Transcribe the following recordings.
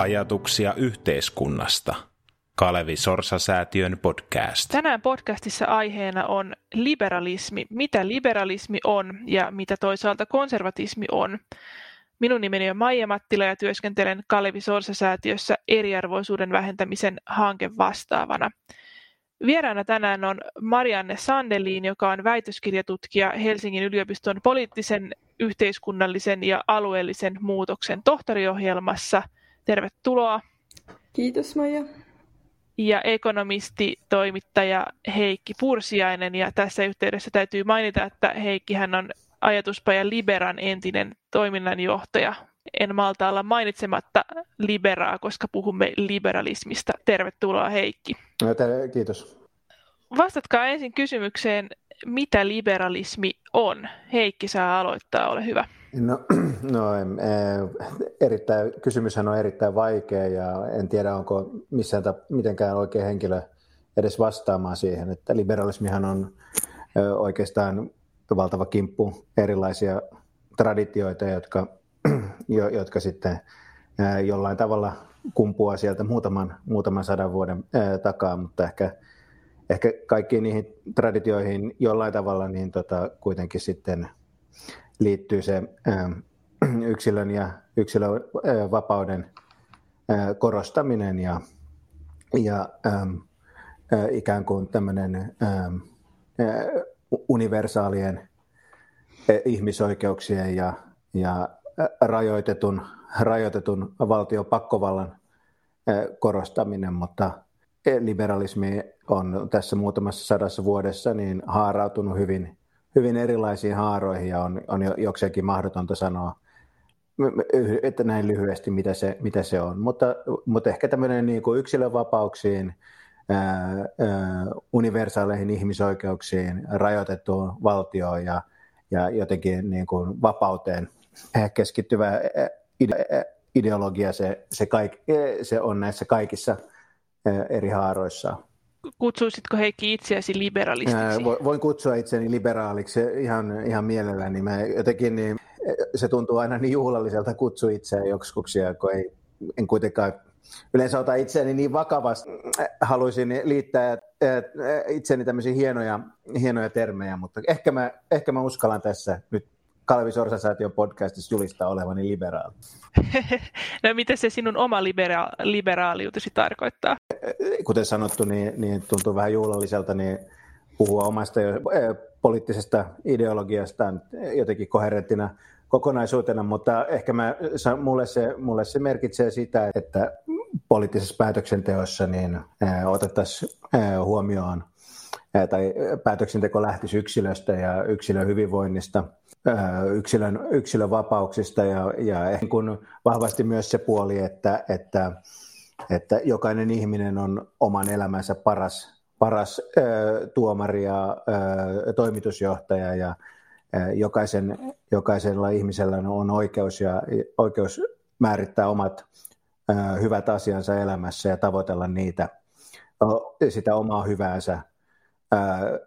Ajatuksia yhteiskunnasta. Kalevi Sorsa-säätiön podcast. Tänään podcastissa aiheena on liberalismi. Mitä liberalismi on ja mitä toisaalta konservatismi on. Minun nimeni on Maija Mattila ja työskentelen Kalevi Sorsa-säätiössä eriarvoisuuden vähentämisen hanke vastaavana. Vieraana tänään on Marianne Sandelin, joka on väitöskirjatutkija Helsingin yliopiston poliittisen, yhteiskunnallisen ja alueellisen muutoksen tohtoriohjelmassa. Tervetuloa. Kiitos Maija. Ja ekonomisti, toimittaja Heikki Pursiainen. Ja tässä yhteydessä täytyy mainita, että Heikki hän on ajatuspaja Liberan entinen toiminnanjohtaja. En malta olla mainitsematta liberaa, koska puhumme liberalismista. Tervetuloa Heikki. No, kiitos. Vastatkaa ensin kysymykseen, mitä liberalismi on? Heikki saa aloittaa, ole hyvä. No, no erittäin, kysymyshän on erittäin vaikea ja en tiedä, onko missään ta, mitenkään oikein henkilö edes vastaamaan siihen, että liberalismihan on oikeastaan valtava kimppu erilaisia traditioita, jotka, jotka sitten jollain tavalla kumpuaa sieltä muutaman, muutaman sadan vuoden takaa, mutta ehkä, ehkä kaikkiin niihin traditioihin jollain tavalla niin tota, kuitenkin sitten liittyy se yksilön ja yksilön vapauden korostaminen ja, ja ikään kuin tämmöinen universaalien ihmisoikeuksien ja, ja rajoitetun, rajoitetun valtion pakkovallan korostaminen, mutta liberalismi on tässä muutamassa sadassa vuodessa niin haarautunut hyvin, hyvin erilaisiin haaroihin ja on, on jokseenkin mahdotonta sanoa, että näin lyhyesti, mitä se, mitä se on. Mutta, mutta ehkä tämmöinen niin kuin yksilövapauksiin, ää, ää, universaaleihin ihmisoikeuksiin, rajoitettuun valtioon ja, ja jotenkin niin kuin vapauteen keskittyvä ideologia, se, se, kaik, se on näissä kaikissa eri haaroissa. Kutsuisitko Heikki itseäsi liberalistiksi? Voin kutsua itseäni liberaaliksi ihan, ihan mielelläni. Mä jotenkin niin, se tuntuu aina niin juhlalliselta kutsua itseään joksikuksi, kun ei, en kuitenkaan yleensä ota itseäni niin vakavasti. Haluaisin liittää itseäni tämmöisiä hienoja, hienoja termejä, mutta ehkä mä, ehkä mä uskallan tässä nyt Kalvi Sorsa-säätiön podcastissa julistaa olevani liberaali. no mitä se sinun oma libera- liberaaliutesi tarkoittaa? Kuten sanottu, niin, niin tuntuu vähän juhlalliselta niin puhua omasta poliittisesta ideologiastaan jotenkin koherenttina kokonaisuutena, mutta ehkä mä, mulle, se, mulle se merkitsee sitä, että poliittisessa päätöksenteossa niin otettaisiin huomioon tai päätöksenteko lähtisi yksilöstä ja yksilön hyvinvoinnista, yksilön, yksilön vapauksista ja, ja kun vahvasti myös se puoli, että, että, että jokainen ihminen on oman elämänsä paras, paras tuomari ja toimitusjohtaja ja jokaisen, jokaisella ihmisellä on oikeus, ja, oikeus määrittää omat hyvät asiansa elämässä ja tavoitella niitä, sitä omaa hyväänsä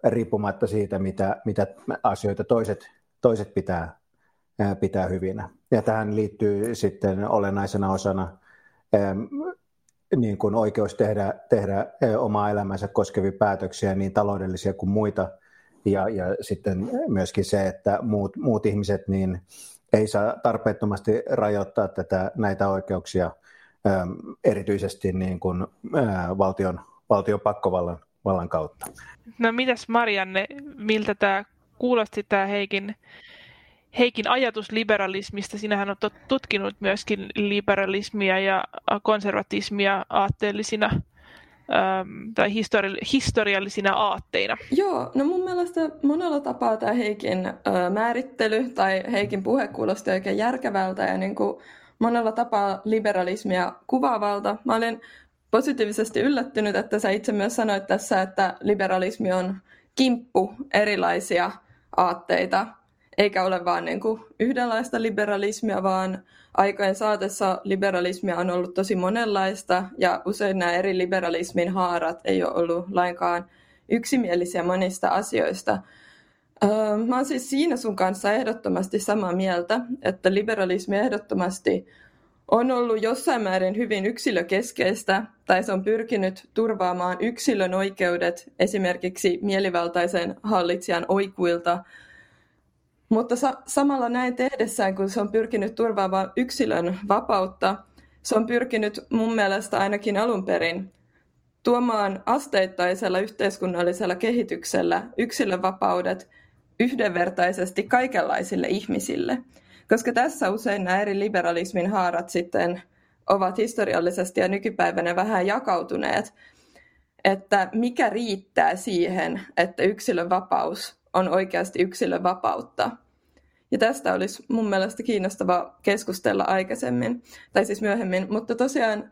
riippumatta siitä, mitä, mitä asioita toiset, toiset pitää, pitää hyvinä. Ja tähän liittyy sitten olennaisena osana niin kuin oikeus tehdä, tehdä omaa elämänsä koskevia päätöksiä, niin taloudellisia kuin muita. Ja, ja sitten myöskin se, että muut, muut ihmiset niin ei saa tarpeettomasti rajoittaa tätä, näitä oikeuksia erityisesti niin kuin, valtion, valtion pakkovallan vallan kautta. No mitäs Marianne, miltä tämä kuulosti tämä Heikin, Heikin ajatus liberalismista? Sinähän on tutkinut myöskin liberalismia ja konservatismia aatteellisina ähm, tai histori- historiallisina aatteina. Joo, no mun mielestä monella tapaa tämä Heikin äh, määrittely tai Heikin puhe kuulosti oikein järkevältä ja niin kuin monella tapaa liberalismia kuvaavalta. Mä olen positiivisesti yllättynyt, että sä itse myös sanoit tässä, että liberalismi on kimppu erilaisia aatteita, eikä ole vain niin yhdenlaista liberalismia, vaan aikojen saatessa liberalismia on ollut tosi monenlaista ja usein nämä eri liberalismin haarat ei ole ollut lainkaan yksimielisiä monista asioista. Mä oon siis siinä sun kanssa ehdottomasti samaa mieltä, että liberalismi ehdottomasti on ollut jossain määrin hyvin yksilökeskeistä, tai se on pyrkinyt turvaamaan yksilön oikeudet esimerkiksi mielivaltaisen hallitsijan oikuilta, mutta sa- samalla näin tehdessään, kun se on pyrkinyt turvaamaan yksilön vapautta, se on pyrkinyt mun mielestä ainakin alun perin tuomaan asteittaisella yhteiskunnallisella kehityksellä yksilön vapaudet yhdenvertaisesti kaikenlaisille ihmisille – koska tässä usein nämä eri liberalismin haarat sitten ovat historiallisesti ja nykypäivänä vähän jakautuneet, että mikä riittää siihen, että yksilön vapaus on oikeasti yksilön vapautta. Ja tästä olisi mun mielestä kiinnostava keskustella aikaisemmin, tai siis myöhemmin, mutta tosiaan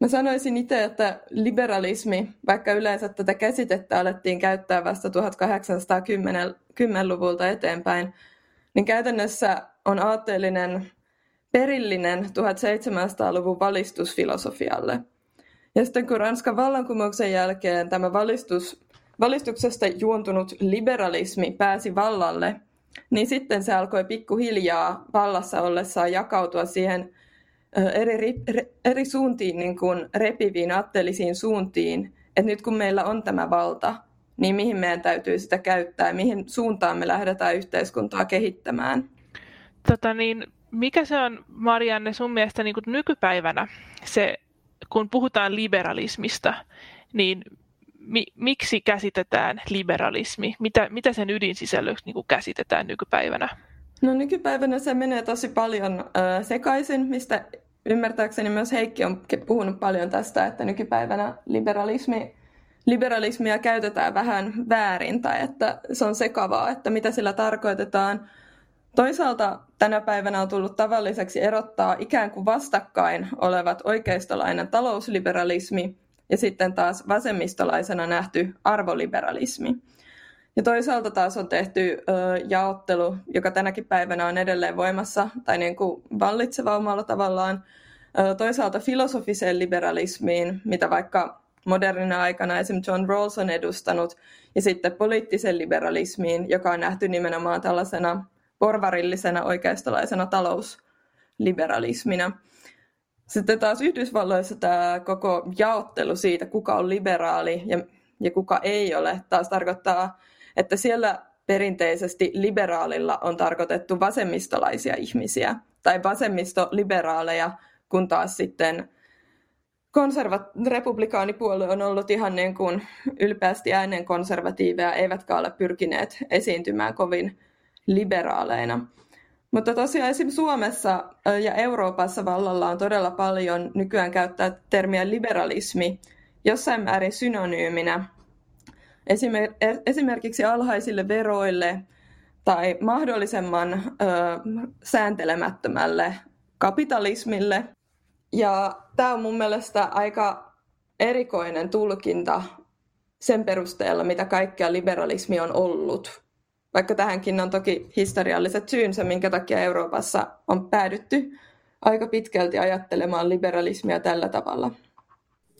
mä sanoisin itse, että liberalismi, vaikka yleensä tätä käsitettä alettiin käyttää vasta 1810-luvulta eteenpäin, niin käytännössä on aatteellinen perillinen 1700-luvun valistusfilosofialle. Ja sitten kun Ranskan vallankumouksen jälkeen tämä valistus, valistuksesta juontunut liberalismi pääsi vallalle, niin sitten se alkoi pikkuhiljaa vallassa ollessaan jakautua siihen eri, eri suuntiin, niin kuin repiviin aatteellisiin suuntiin, että nyt kun meillä on tämä valta, niin mihin meidän täytyy sitä käyttää ja mihin suuntaan me lähdetään yhteiskuntaa kehittämään. Tota niin, mikä se on, Marianne, sun mielestä niin kuin nykypäivänä se, kun puhutaan liberalismista, niin mi, miksi käsitetään liberalismi? Mitä, mitä sen ydinsisällöksi niin käsitetään nykypäivänä? No nykypäivänä se menee tosi paljon ö, sekaisin, mistä ymmärtääkseni myös Heikki on puhunut paljon tästä, että nykypäivänä liberalismi liberalismia käytetään vähän väärin tai että se on sekavaa, että mitä sillä tarkoitetaan. Toisaalta tänä päivänä on tullut tavalliseksi erottaa ikään kuin vastakkain olevat oikeistolainen talousliberalismi ja sitten taas vasemmistolaisena nähty arvoliberalismi. Ja toisaalta taas on tehty ö, jaottelu, joka tänäkin päivänä on edelleen voimassa tai niin kuin vallitseva omalla tavallaan, ö, toisaalta filosofiseen liberalismiin, mitä vaikka modernina aikana esimerkiksi John Rawls on edustanut, ja sitten poliittisen liberalismiin, joka on nähty nimenomaan tällaisena porvarillisena oikeistolaisena talousliberalismina. Sitten taas Yhdysvalloissa tämä koko jaottelu siitä, kuka on liberaali ja, ja kuka ei ole, taas tarkoittaa, että siellä perinteisesti liberaalilla on tarkoitettu vasemmistolaisia ihmisiä tai vasemmistoliberaaleja, kun taas sitten konserva- republikaanipuolue on ollut ihan niin kuin ylpeästi äänen konservatiiveja, eivätkä ole pyrkineet esiintymään kovin liberaaleina. Mutta tosiaan esimerkiksi Suomessa ja Euroopassa vallalla on todella paljon nykyään käyttää termiä liberalismi jossain määrin synonyyminä. E-, esimerkiksi alhaisille veroille tai mahdollisemman sääntelemättömälle kapitalismille. Ja tämä on mun mielestä aika erikoinen tulkinta sen perusteella, mitä kaikkea liberalismi on ollut. Vaikka tähänkin on toki historialliset syynsä, minkä takia Euroopassa on päädytty aika pitkälti ajattelemaan liberalismia tällä tavalla.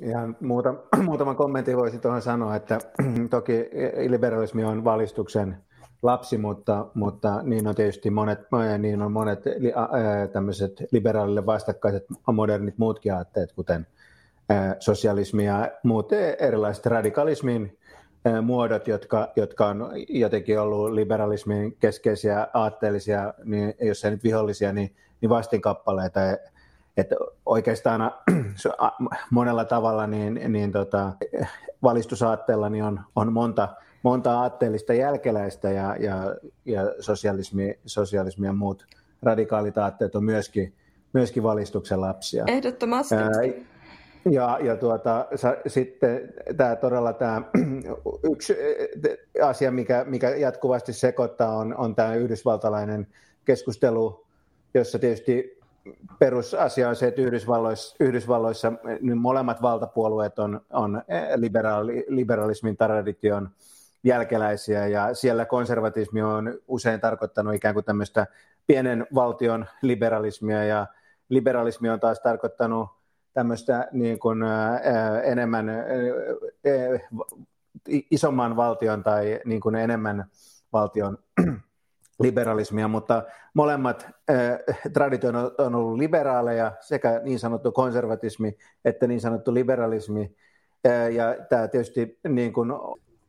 Ihan muuta, muutaman kommentin voisi tuohon sanoa, että toki liberalismi on valistuksen lapsi, mutta, mutta niin on tietysti monet, niin on monet tämmöiset liberaalille vastakkaiset modernit muutkin aatteet, kuten sosialismi ja muut erilaiset radikalismin muodot, jotka, jotka on jotenkin ollut liberalismin keskeisiä aatteellisia, niin jos ei nyt vihollisia, niin, niin vastinkappaleita. Että oikeastaan monella tavalla niin, niin tota, valistusaatteella niin on, on monta, monta aatteellista jälkeläistä ja, ja, ja sosialismi, sosialismi ja muut radikaalit aatteet on myöskin, myöskin valistuksen lapsia. Ehdottomasti. Ää, ja, ja tuota, sa, sitten tämä todella tämä yksi asia, mikä, mikä jatkuvasti sekoittaa, on, on tämä yhdysvaltalainen keskustelu, jossa tietysti perusasia on se, että Yhdysvalloissa, Yhdysvalloissa niin molemmat valtapuolueet on, on liberaali, liberalismin tradition jälkeläisiä ja siellä konservatismi on usein tarkoittanut ikään kuin tämmöistä pienen valtion liberalismia ja liberalismi on taas tarkoittanut tämmöistä niin kuin, ää, enemmän ää, isomman valtion tai niin kuin enemmän valtion liberalismia, mutta molemmat äh, traditiot on ollut liberaaleja, sekä niin sanottu konservatismi että niin sanottu liberalismi. Äh, ja tämä tietysti niin kuin,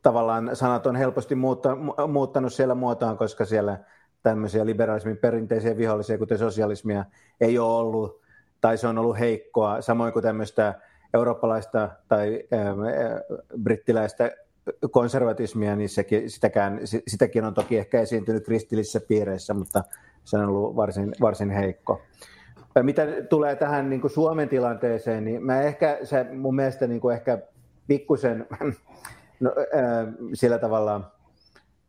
tavallaan sanat on helposti muutta, muuttanut siellä muotoaan, koska siellä tämmöisiä liberalismin perinteisiä vihollisia, kuten sosialismia, ei ole ollut, tai se on ollut heikkoa, samoin kuin tämmöistä eurooppalaista tai äh, brittiläistä konservatismia, niin sekin, sitäkään, sitäkin on toki ehkä esiintynyt kristillisissä piireissä, mutta se on ollut varsin, varsin heikko. Mitä tulee tähän niin kuin Suomen tilanteeseen, niin mä ehkä, se mun mielestä niin kuin ehkä pikkusen no, äh, sillä tavalla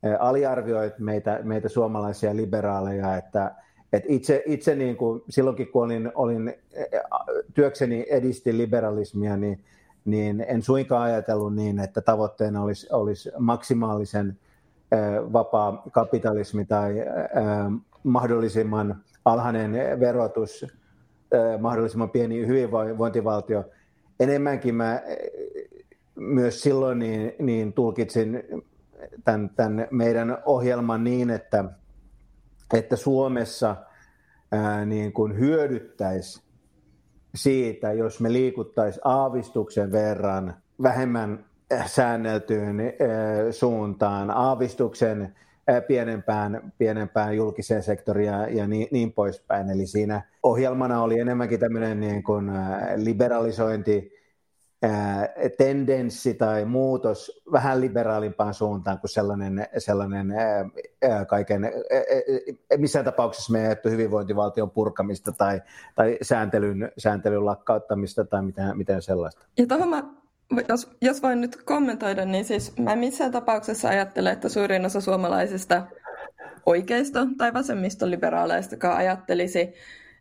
äh, aliarvioit meitä, meitä suomalaisia liberaaleja, että, että itse, itse niin kuin, silloinkin kun olin, olin äh, työkseni edistin liberalismia, niin niin en suinkaan ajatellut niin, että tavoitteena olisi, olisi maksimaalisen vapaa kapitalismi tai mahdollisimman alhainen verotus, mahdollisimman pieni hyvinvointivaltio. Enemmänkin mä myös silloin niin, niin tulkitsin tämän, tämän meidän ohjelman niin, että, että Suomessa ää, niin kuin hyödyttäisi siitä, jos me liikuttaisiin aavistuksen verran vähemmän säänneltyyn eh, suuntaan, aavistuksen eh, pienempään, pienempään julkiseen sektoriin ja, ja niin, niin poispäin. Eli siinä ohjelmana oli enemmänkin tämmöinen niin kuin liberalisointi, tendenssi tai muutos vähän liberaalimpaan suuntaan kuin sellainen, sellainen kaiken, missään tapauksessa me ei hyvinvointivaltion purkamista tai, tai sääntelyn, sääntelyn lakkauttamista tai mitään, mitään sellaista. Ja tuohon mä, jos, jos voin nyt kommentoida, niin siis mä missään tapauksessa ajattelen, että suurin osa suomalaisista oikeisto- tai vasemmistoliberaaleista ajattelisi,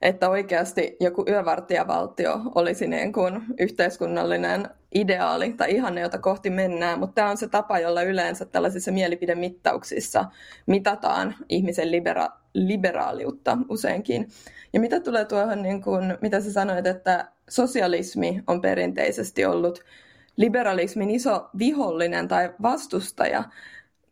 että oikeasti joku yövartijavaltio olisi niin kuin yhteiskunnallinen ideaali tai ihanne, jota kohti mennään, mutta tämä on se tapa, jolla yleensä tällaisissa mielipidemittauksissa mitataan ihmisen libera- liberaaliutta useinkin. Ja mitä tulee tuohon, niin kuin, mitä sä sanoit, että sosialismi on perinteisesti ollut liberalismin iso vihollinen tai vastustaja,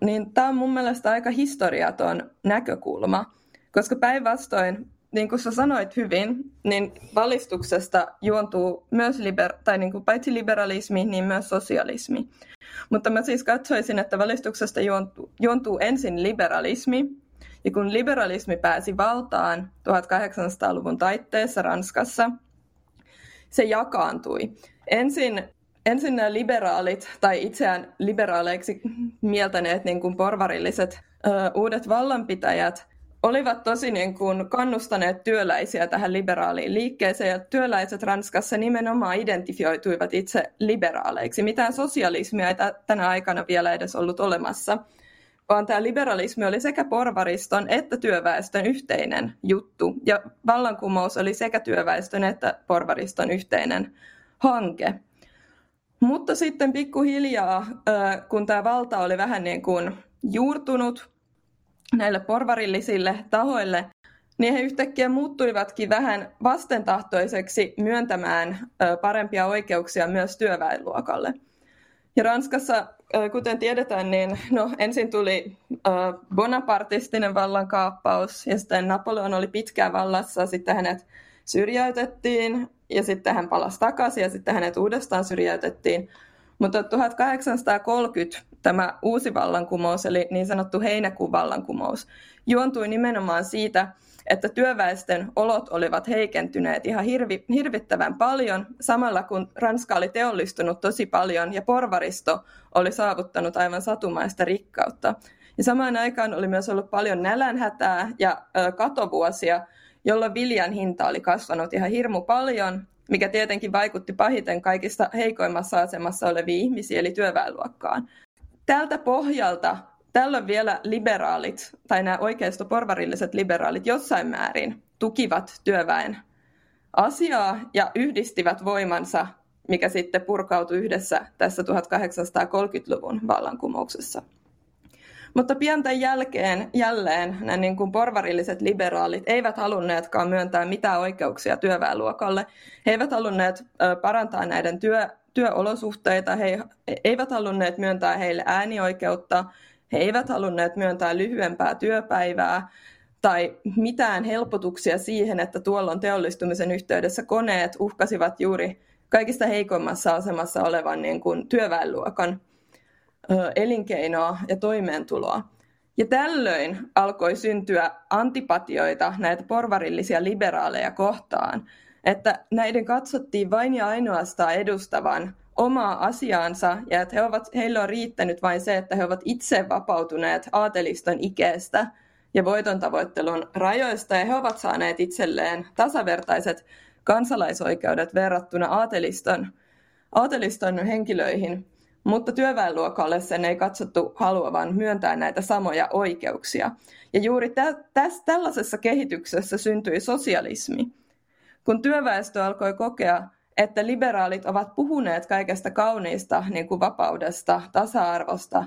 niin tämä on mun mielestä aika historiaton näkökulma, koska päinvastoin niin kuin sä sanoit hyvin, niin valistuksesta juontuu myös liber, tai niin kuin paitsi liberalismi, niin myös sosialismi. Mutta mä siis katsoisin, että valistuksesta juontuu, juontuu ensin liberalismi, ja kun liberalismi pääsi valtaan 1800-luvun taitteessa Ranskassa, se jakaantui. Ensin, ensin nämä liberaalit, tai itseään liberaaleiksi mieltäneet niin kuin porvarilliset ö, uudet vallanpitäjät, olivat tosi niin kuin kannustaneet työläisiä tähän liberaaliin liikkeeseen ja työläiset Ranskassa nimenomaan identifioituivat itse liberaaleiksi. Mitään sosialismia ei tänä aikana vielä edes ollut olemassa, vaan tämä liberalismi oli sekä porvariston että työväestön yhteinen juttu ja vallankumous oli sekä työväestön että porvariston yhteinen hanke. Mutta sitten pikkuhiljaa, kun tämä valta oli vähän niin kuin juurtunut, näille porvarillisille tahoille, niin he yhtäkkiä muuttuivatkin vähän vastentahtoiseksi myöntämään parempia oikeuksia myös työväenluokalle. Ja Ranskassa, kuten tiedetään, niin no, ensin tuli bonapartistinen vallankaappaus ja sitten Napoleon oli pitkään vallassa, sitten hänet syrjäytettiin ja sitten hän palasi takaisin ja sitten hänet uudestaan syrjäytettiin. Mutta 1830 tämä uusi vallankumous, eli niin sanottu heinäkuun vallankumous, juontui nimenomaan siitä, että työväestön olot olivat heikentyneet ihan hirvi, hirvittävän paljon, samalla kun Ranska oli teollistunut tosi paljon ja porvaristo oli saavuttanut aivan satumaista rikkautta. Ja samaan aikaan oli myös ollut paljon nälänhätää ja ö, katovuosia, jolloin viljan hinta oli kasvanut ihan hirmu paljon mikä tietenkin vaikutti pahiten kaikista heikoimmassa asemassa oleviin ihmisiin, eli työväenluokkaan. Tältä pohjalta tällöin vielä liberaalit, tai nämä oikeistoporvarilliset liberaalit jossain määrin tukivat työväen asiaa ja yhdistivät voimansa, mikä sitten purkautui yhdessä tässä 1830-luvun vallankumouksessa. Mutta pian tämän jälkeen jälleen nämä niin kuin porvarilliset liberaalit eivät halunneetkaan myöntää mitään oikeuksia työväenluokalle. He eivät halunneet parantaa näiden työ, työolosuhteita, he eivät halunneet myöntää heille äänioikeutta, He eivät halunneet myöntää lyhyempää työpäivää tai mitään helpotuksia siihen, että tuolloin teollistumisen yhteydessä koneet uhkasivat juuri kaikista heikoimmassa asemassa olevan niin kuin työväenluokan elinkeinoa ja toimeentuloa. Ja tällöin alkoi syntyä antipatioita näitä porvarillisia liberaaleja kohtaan, että näiden katsottiin vain ja ainoastaan edustavan omaa asiaansa ja että he ovat, heillä on riittänyt vain se, että he ovat itse vapautuneet aateliston ikeestä ja voiton tavoittelun rajoista ja he ovat saaneet itselleen tasavertaiset kansalaisoikeudet verrattuna aateliston, aateliston henkilöihin, mutta työväenluokalle sen ei katsottu haluavan myöntää näitä samoja oikeuksia. Ja juuri tä- täs, tällaisessa kehityksessä syntyi sosialismi. Kun työväestö alkoi kokea, että liberaalit ovat puhuneet kaikesta kauniista, niin kuin vapaudesta, tasa-arvosta,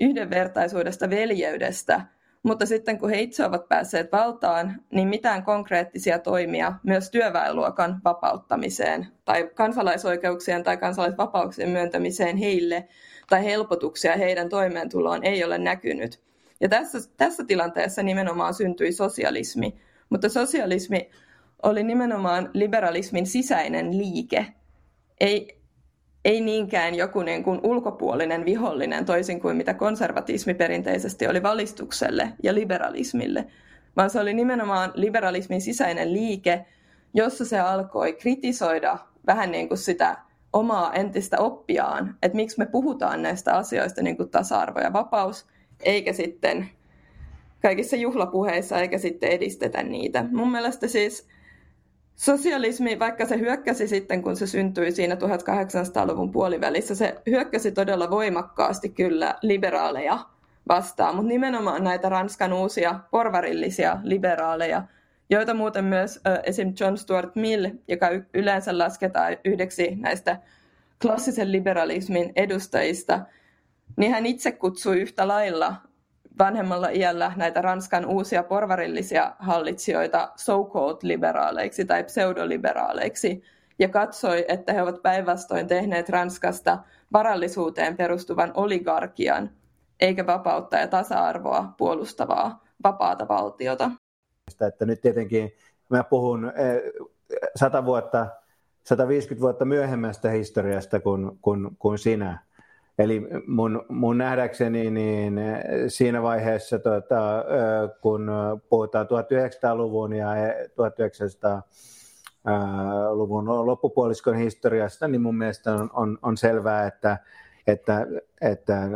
yhdenvertaisuudesta, veljeydestä, mutta sitten kun he itse ovat päässeet valtaan, niin mitään konkreettisia toimia myös työväenluokan vapauttamiseen tai kansalaisoikeuksien tai kansalaisvapauksien myöntämiseen heille tai helpotuksia heidän toimeentuloon ei ole näkynyt. Ja tässä, tässä tilanteessa nimenomaan syntyi sosialismi, mutta sosialismi oli nimenomaan liberalismin sisäinen liike, ei, ei niinkään joku niin kuin ulkopuolinen vihollinen, toisin kuin mitä konservatismi perinteisesti oli valistukselle ja liberalismille, vaan se oli nimenomaan liberalismin sisäinen liike, jossa se alkoi kritisoida vähän niin kuin sitä omaa entistä oppiaan, että miksi me puhutaan näistä asioista niin kuin tasa-arvo ja vapaus, eikä sitten kaikissa juhlapuheissa, eikä sitten edistetä niitä. Mun mielestä siis Sosialismi, vaikka se hyökkäsi sitten, kun se syntyi siinä 1800-luvun puolivälissä, se hyökkäsi todella voimakkaasti kyllä liberaaleja vastaan, mutta nimenomaan näitä Ranskan uusia porvarillisia liberaaleja, joita muuten myös esim. John Stuart Mill, joka yleensä lasketaan yhdeksi näistä klassisen liberalismin edustajista, niin hän itse kutsui yhtä lailla vanhemmalla iällä näitä Ranskan uusia porvarillisia hallitsijoita so-called liberaaleiksi tai pseudoliberaaleiksi ja katsoi, että he ovat päinvastoin tehneet Ranskasta varallisuuteen perustuvan oligarkian, eikä vapautta ja tasa-arvoa puolustavaa vapaata valtiota. Että nyt tietenkin mä puhun 100 eh, vuotta, 150 vuotta myöhemmästä historiasta kuin, kuin, kuin sinä. Eli mun, mun nähdäkseni niin siinä vaiheessa, tuota, kun puhutaan 1900-luvun ja 1900-luvun loppupuoliskon historiasta, niin mun mielestä on, on, on selvää, että, että, että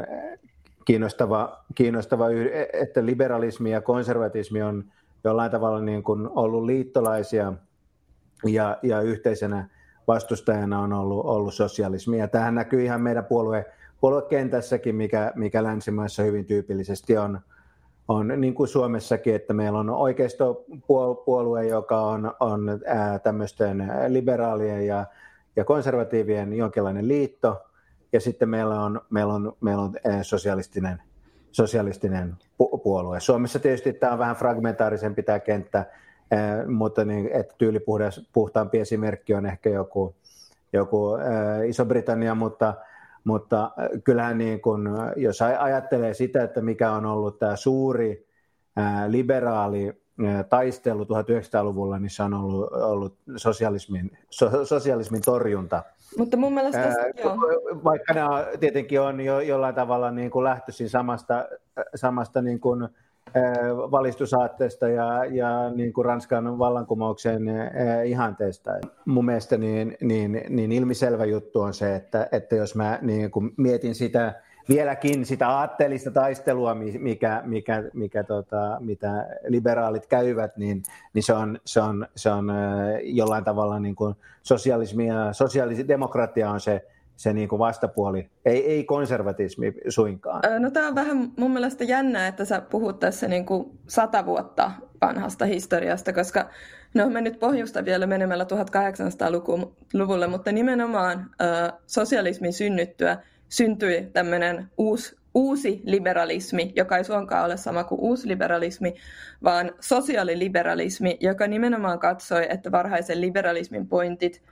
kiinnostava, kiinnostava, että liberalismi ja konservatismi on jollain tavalla niin kuin ollut liittolaisia ja, ja yhteisenä vastustajana on ollut, ollut sosialismi. Ja tähän näkyy ihan meidän puolueen puoluekentässäkin, mikä, mikä länsimaissa hyvin tyypillisesti on, on niin kuin Suomessakin, että meillä on oikeistopuolue, joka on, on tämmöisten liberaalien ja, ja konservatiivien jonkinlainen liitto, ja sitten meillä on, meillä on, meillä on sosialistinen, sosialistinen pu- puolue. Suomessa tietysti tämä on vähän fragmentaarisempi tämä kenttä, mutta niin, että tyylipuhtaampi esimerkki on ehkä joku, joku Iso-Britannia, mutta mutta äh, kyllähän niin kun, äh, jos ajattelee sitä, että mikä on ollut tämä suuri äh, liberaali taistelu 1900-luvulla, niin se on ollut, ollut sosialismin, so, sosialismin torjunta. Mutta mun mielestä ää, joo. Vaikka nämä tietenkin on jo jollain tavalla niin kuin lähtöisin samasta, samasta niin kuin, valistusaatteesta ja, ja niin kuin Ranskan vallankumouksen ihanteesta. Mun mielestä niin, niin, niin ilmiselvä juttu on se, että, että jos mä niin kuin mietin sitä vieläkin sitä aatteellista taistelua, mikä, mikä, mikä tota, mitä liberaalit käyvät, niin, niin se, on, se, on, se on jollain tavalla niin kuin sosialismi ja sosiaalidemokratia on se, se niin kuin vastapuoli, ei, ei konservatismi suinkaan. No tämä on vähän mun mielestä jännää, että sä puhut tässä niin kuin sata vuotta vanhasta historiasta, koska no me nyt pohjusta vielä menemällä 1800-luvulle, mutta nimenomaan äh, sosialismin synnyttyä syntyi tämmöinen uusi, uusi liberalismi, joka ei suonkaan ole sama kuin uusi liberalismi, vaan sosiaaliliberalismi, joka nimenomaan katsoi, että varhaisen liberalismin pointit –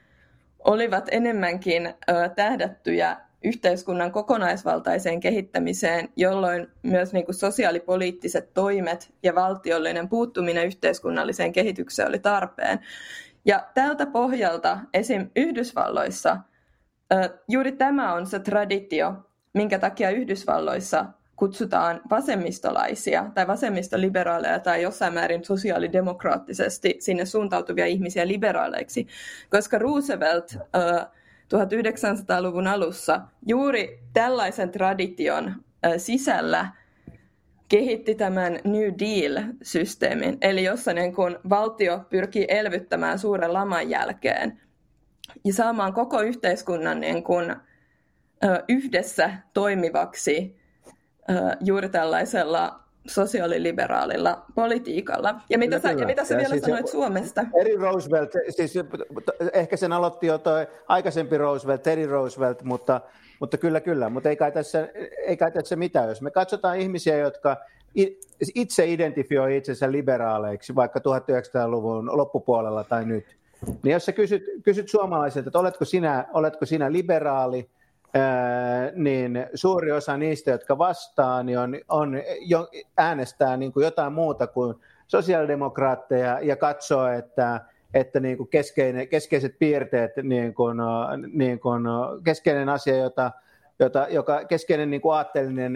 olivat enemmänkin tähdättyjä yhteiskunnan kokonaisvaltaiseen kehittämiseen, jolloin myös niin kuin sosiaalipoliittiset toimet ja valtiollinen puuttuminen yhteiskunnalliseen kehitykseen oli tarpeen. Ja tältä pohjalta esim. Yhdysvalloissa juuri tämä on se traditio, minkä takia Yhdysvalloissa kutsutaan vasemmistolaisia tai vasemmistoliberaaleja tai jossain määrin sosiaalidemokraattisesti sinne suuntautuvia ihmisiä liberaaleiksi, koska Roosevelt 1900-luvun alussa juuri tällaisen tradition sisällä kehitti tämän New Deal-systeemin, eli jossa niin kun valtio pyrkii elvyttämään suuren laman jälkeen ja saamaan koko yhteiskunnan niin kun, yhdessä toimivaksi juuri tällaisella sosiaaliliberaalilla politiikalla. Ja mitä sä, ja mitä sä ja vielä siis sanoit Suomesta? Eri Roosevelt, siis ehkä sen aloitti jo toi aikaisempi Roosevelt, Teddy Roosevelt, mutta, mutta kyllä, kyllä. Mutta ei kai, tässä, ei kai tässä mitään. Jos me katsotaan ihmisiä, jotka itse identifioi itsensä liberaaleiksi vaikka 1900-luvun loppupuolella tai nyt, niin jos sä kysyt, kysyt suomalaisilta, että oletko sinä, oletko sinä liberaali, niin suuri osa niistä, jotka vastaa, niin on, on jo, äänestää niin kuin jotain muuta kuin sosiaalidemokraatteja ja katsoo, että, että niin kuin keskeinen, keskeiset piirteet, niin kuin, niin kuin keskeinen asia, jota, jota, joka keskeinen niin kuin aatteellinen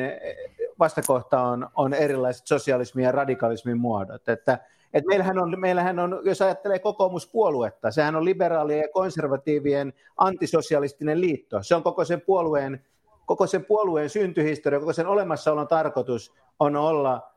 vastakohta on, on erilaiset sosialismin ja radikalismin muodot. Että, et meillähän, on, meillähän on, jos ajattelee kokoomuspuoluetta, sehän on liberaalien ja konservatiivien antisosialistinen liitto. Se on koko sen puolueen, koko sen puolueen syntyhistoria, koko sen olemassaolon tarkoitus on olla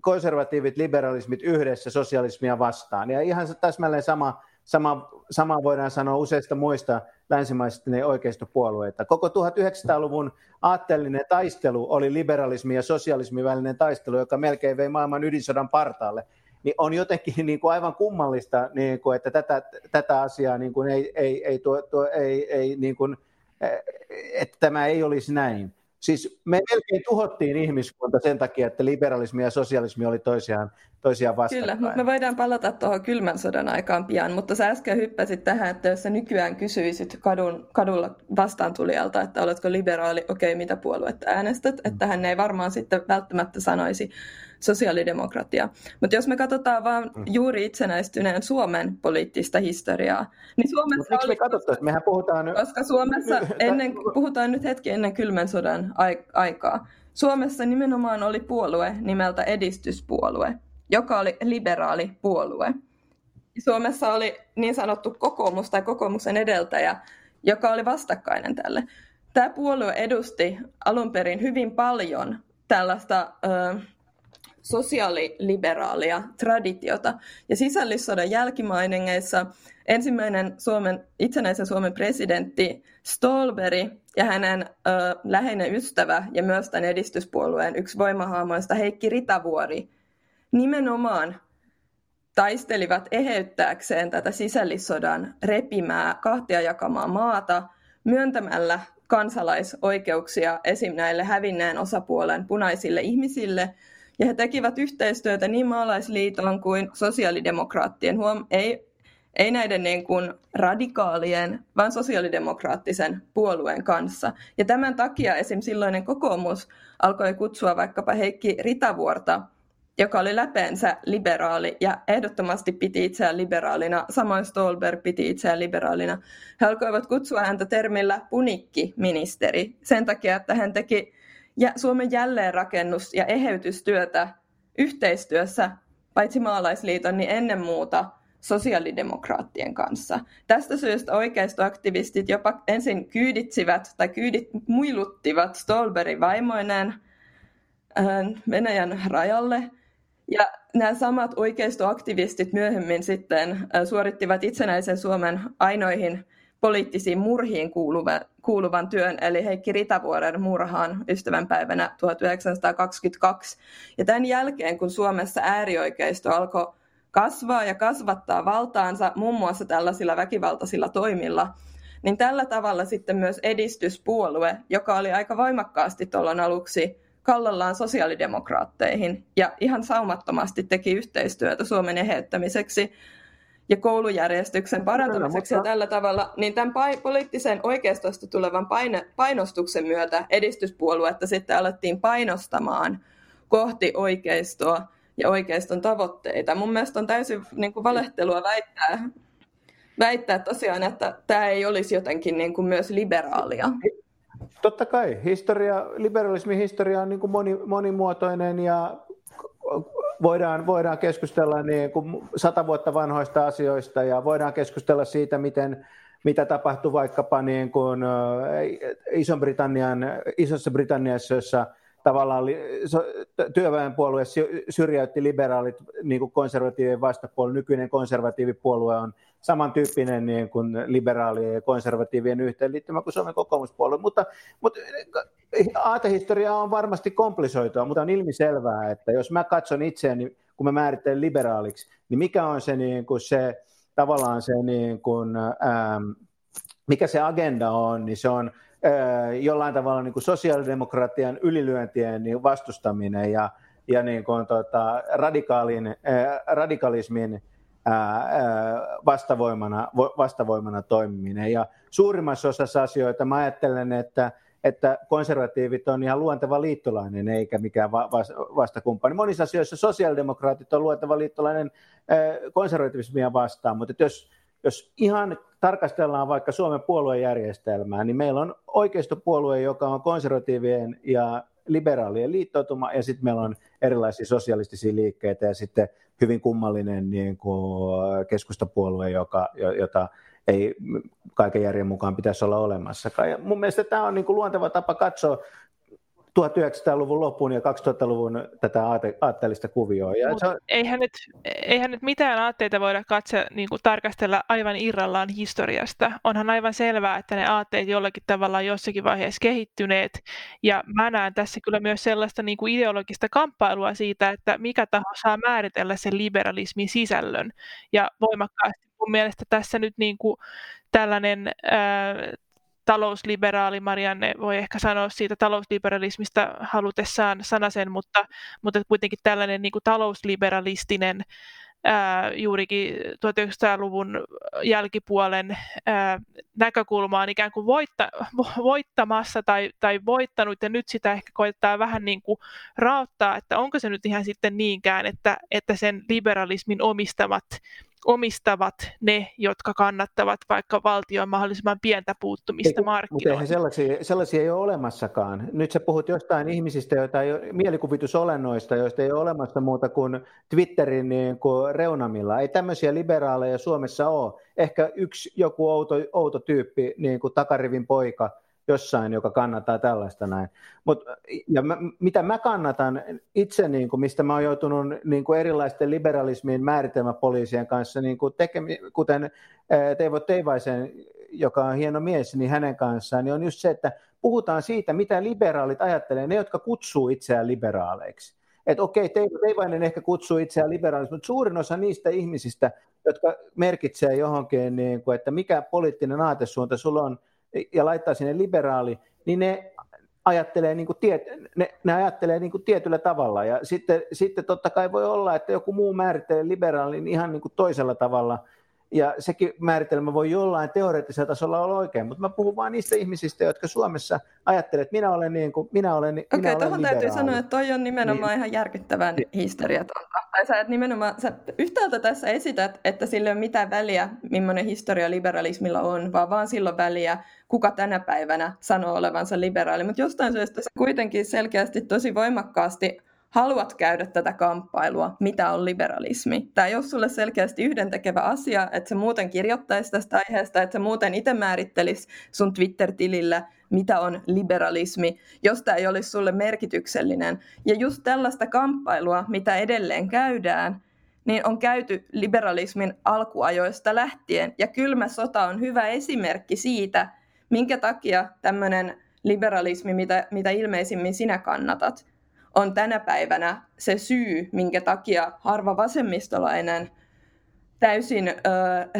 konservatiivit, liberalismit yhdessä sosialismia vastaan. Ja ihan täsmälleen sama, sama, sama voidaan sanoa useista muista länsimaisista oikeistopuolueita. Koko 1900-luvun aatteellinen taistelu oli liberalismi ja sosialismin välinen taistelu, joka melkein vei maailman ydinsodan partaalle niin on jotenkin niin kuin aivan kummallista, niin kuin, että tätä, tätä asiaa niin kuin ei, ei, ei, tuo, tuo, ei, ei niin kuin, että tämä ei olisi näin. Siis me melkein tuhottiin ihmiskunta sen takia, että liberalismi ja sosialismi oli toisiaan, toisiaan vastakkain. Kyllä, mutta me voidaan palata tuohon kylmän sodan aikaan pian, mutta sä äsken hyppäsit tähän, että jos sä nykyään kysyisit kadun, kadulla vastaantulijalta, että oletko liberaali, okei, okay, mitä puoluetta äänestät, että hän ei varmaan sitten välttämättä sanoisi sosiaalidemokratia. Mutta jos me katsotaan vaan mm. juuri itsenäistyneen Suomen poliittista historiaa, niin Suomessa oli... me katsottu, että mehän puhutaan nyt... Koska Suomessa, ennen, puhutaan nyt hetki ennen kylmän sodan aikaa, Suomessa nimenomaan oli puolue nimeltä edistyspuolue, joka oli liberaali puolue. Suomessa oli niin sanottu kokoomus tai kokoomuksen edeltäjä, joka oli vastakkainen tälle. Tämä puolue edusti alun perin hyvin paljon tällaista ö, sosiaaliliberaalia traditiota. Ja sisällissodan jälkimainingeissa ensimmäinen Suomen, itsenäisen Suomen presidentti Stolberi ja hänen ö, läheinen ystävä ja myös tämän edistyspuolueen yksi voimahaamoista Heikki Ritavuori nimenomaan taistelivat eheyttääkseen tätä sisällissodan repimää kahtia jakamaa maata myöntämällä kansalaisoikeuksia esim. näille hävinneen osapuolen punaisille ihmisille – ja he tekivät yhteistyötä niin maalaisliiton kuin sosiaalidemokraattien, huom, ei, ei näiden niin kuin radikaalien, vaan sosiaalidemokraattisen puolueen kanssa. Ja tämän takia esim. silloinen kokoomus alkoi kutsua vaikkapa Heikki Ritavuorta, joka oli läpeensä liberaali ja ehdottomasti piti itseään liberaalina, samoin Stolberg piti itseään liberaalina. He alkoivat kutsua häntä termillä punikki-ministeri sen takia, että hän teki ja Suomen jälleenrakennus- ja eheytystyötä yhteistyössä paitsi maalaisliiton, niin ennen muuta sosiaalidemokraattien kanssa. Tästä syystä oikeistoaktivistit jopa ensin kyyditsivät tai kyydit muiluttivat Stolberin vaimoineen äh, Venäjän rajalle. Ja nämä samat oikeistoaktivistit myöhemmin sitten äh, suorittivat itsenäisen Suomen ainoihin poliittisiin murhiin kuuluvan, kuuluvan työn, eli Heikki Ritavuoren murhaan ystävänpäivänä 1922. Ja tämän jälkeen, kun Suomessa äärioikeisto alkoi kasvaa ja kasvattaa valtaansa muun muassa tällaisilla väkivaltaisilla toimilla, niin tällä tavalla sitten myös edistyspuolue, joka oli aika voimakkaasti tuolloin aluksi kallellaan sosiaalidemokraatteihin ja ihan saumattomasti teki yhteistyötä Suomen eheyttämiseksi, ja koulujärjestyksen parantamiseksi mutta... ja tällä tavalla, niin tämän poliittisen oikeistosta tulevan paine, painostuksen myötä edistyspuoluetta sitten alettiin painostamaan kohti oikeistoa ja oikeiston tavoitteita. Mun mielestä on täysin niin kuin valehtelua väittää, väittää tosiaan, että tämä ei olisi jotenkin niin kuin myös liberaalia. Totta kai. Historia, liberalismin historia on niin kuin moni, monimuotoinen ja voidaan, voidaan keskustella niin kuin sata vuotta vanhoista asioista ja voidaan keskustella siitä, miten, mitä tapahtui vaikkapa niin kuin Iso-Britannian, Isossa Britanniassa, jossa tavallaan työväenpuolue syrjäytti liberaalit niin kuin konservatiivien vastapuoli. Nykyinen konservatiivipuolue on samantyyppinen niin kuin liberaalien ja konservatiivien yhteenliittymä kuin Suomen kokoomuspuolue. Mutta, mutta aatehistoria on varmasti komplisoitua, mutta on ilmiselvää, että jos mä katson itseäni, kun mä määrittelen liberaaliksi, niin mikä on se, niin kuin se tavallaan se, niin kuin, ähm, mikä se agenda on, niin se on jollain tavalla niin kuin sosiaalidemokratian ylilyöntien niin vastustaminen ja, ja niin kuin, tota, radikaalin, radikalismin vastavoimana, vastavoimana toimiminen. Ja suurimmassa osassa asioita mä ajattelen, että, että konservatiivit on ihan luonteva liittolainen eikä mikään vastakumppani. Monissa asioissa sosiaalidemokraatit on luonteva liittolainen konservatiivismia vastaan, mutta jos jos ihan tarkastellaan vaikka Suomen puoluejärjestelmää, niin meillä on oikeistopuolue, joka on konservatiivien ja liberaalien liittoutuma, ja sitten meillä on erilaisia sosialistisia liikkeitä, ja sitten hyvin kummallinen niin kuin keskustapuolue, joka, jota ei kaiken järjen mukaan pitäisi olla olemassakaan. Ja mun mielestä tämä on niin kuin luonteva tapa katsoa 1900-luvun loppuun ja 2000-luvun tätä aate- aatteellista kuvioa. Ja se on... eihän, nyt, eihän nyt mitään aatteita voida katse, niin kuin tarkastella aivan irrallaan historiasta. Onhan aivan selvää, että ne aatteet jollakin tavalla on jossakin vaiheessa kehittyneet. Ja mä näen tässä kyllä myös sellaista niin kuin ideologista kamppailua siitä, että mikä taho saa määritellä sen liberalismin sisällön. Ja voimakkaasti mun mielestä tässä nyt niin kuin tällainen... Ää, talousliberaali, Marianne voi ehkä sanoa siitä talousliberalismista halutessaan sanasen, mutta, mutta kuitenkin tällainen niin kuin talousliberalistinen ää, juurikin 1900-luvun jälkipuolen ää, näkökulma on ikään kuin voitta, voittamassa tai, tai voittanut, ja nyt sitä ehkä koittaa vähän niin kuin raottaa, että onko se nyt ihan sitten niinkään, että, että sen liberalismin omistamat omistavat ne, jotka kannattavat vaikka valtion mahdollisimman pientä puuttumista markkinoille. Mutta sellaisia, sellaisia ei ole olemassakaan. Nyt sä puhut jostain ihmisistä, joita ei ole, mielikuvitusolennoista, joista ei ole olemassa muuta kuin Twitterin niin kuin reunamilla. Ei tämmöisiä liberaaleja Suomessa ole. Ehkä yksi joku outo, outo tyyppi, niin kuin takarivin poika, jossain, joka kannattaa tällaista näin. Mut, ja mä, mitä mä kannatan itse, niin kuin, mistä mä oon joutunut niin kuin erilaisten liberalismin määritelmäpoliisien kanssa, niin kuin tekemi, kuten Teivo Teivaisen, joka on hieno mies, niin hänen kanssaan, niin on just se, että puhutaan siitä, mitä liberaalit ajattelee, ne, jotka kutsuu itseään liberaaleiksi. Että okei, Teivo Teivainen ehkä kutsuu itseään liberaaliksi, mutta suurin osa niistä ihmisistä, jotka merkitsee johonkin, niin kuin, että mikä poliittinen aatesuunta sulla on, ja laittaa sinne liberaali, niin ne ajattelee, niin kuin tiet, ne, ne ajattelee niin kuin tietyllä tavalla. Ja sitten, sitten totta kai voi olla, että joku muu määrittelee liberaalin ihan niin kuin toisella tavalla – ja sekin määritelmä voi jollain teoreettisella tasolla olla oikein, mutta mä puhun vain niistä ihmisistä, jotka Suomessa ajattelee, että minä olen niin kuin, minä olen Okei, okay, tuohon täytyy sanoa, että toi on nimenomaan niin. ihan järkyttävän niin. historiatonta. Tai sä, että nimenomaan, sä yhtäältä tässä esität, että sillä ei ole mitään väliä, millainen historia liberalismilla on, vaan vaan silloin väliä, kuka tänä päivänä sanoo olevansa liberaali. Mutta jostain syystä se kuitenkin selkeästi tosi voimakkaasti haluat käydä tätä kamppailua, mitä on liberalismi. Tämä ei ole sulle selkeästi yhdentekevä asia, että se muuten kirjoittaisi tästä aiheesta, että se muuten itse määrittelisi sun Twitter-tilillä, mitä on liberalismi, jos tämä ei olisi sulle merkityksellinen. Ja just tällaista kamppailua, mitä edelleen käydään, niin on käyty liberalismin alkuajoista lähtien. Ja kylmä sota on hyvä esimerkki siitä, minkä takia tämmöinen liberalismi, mitä, mitä ilmeisimmin sinä kannatat, on tänä päivänä se syy, minkä takia harva vasemmistolainen täysin ö,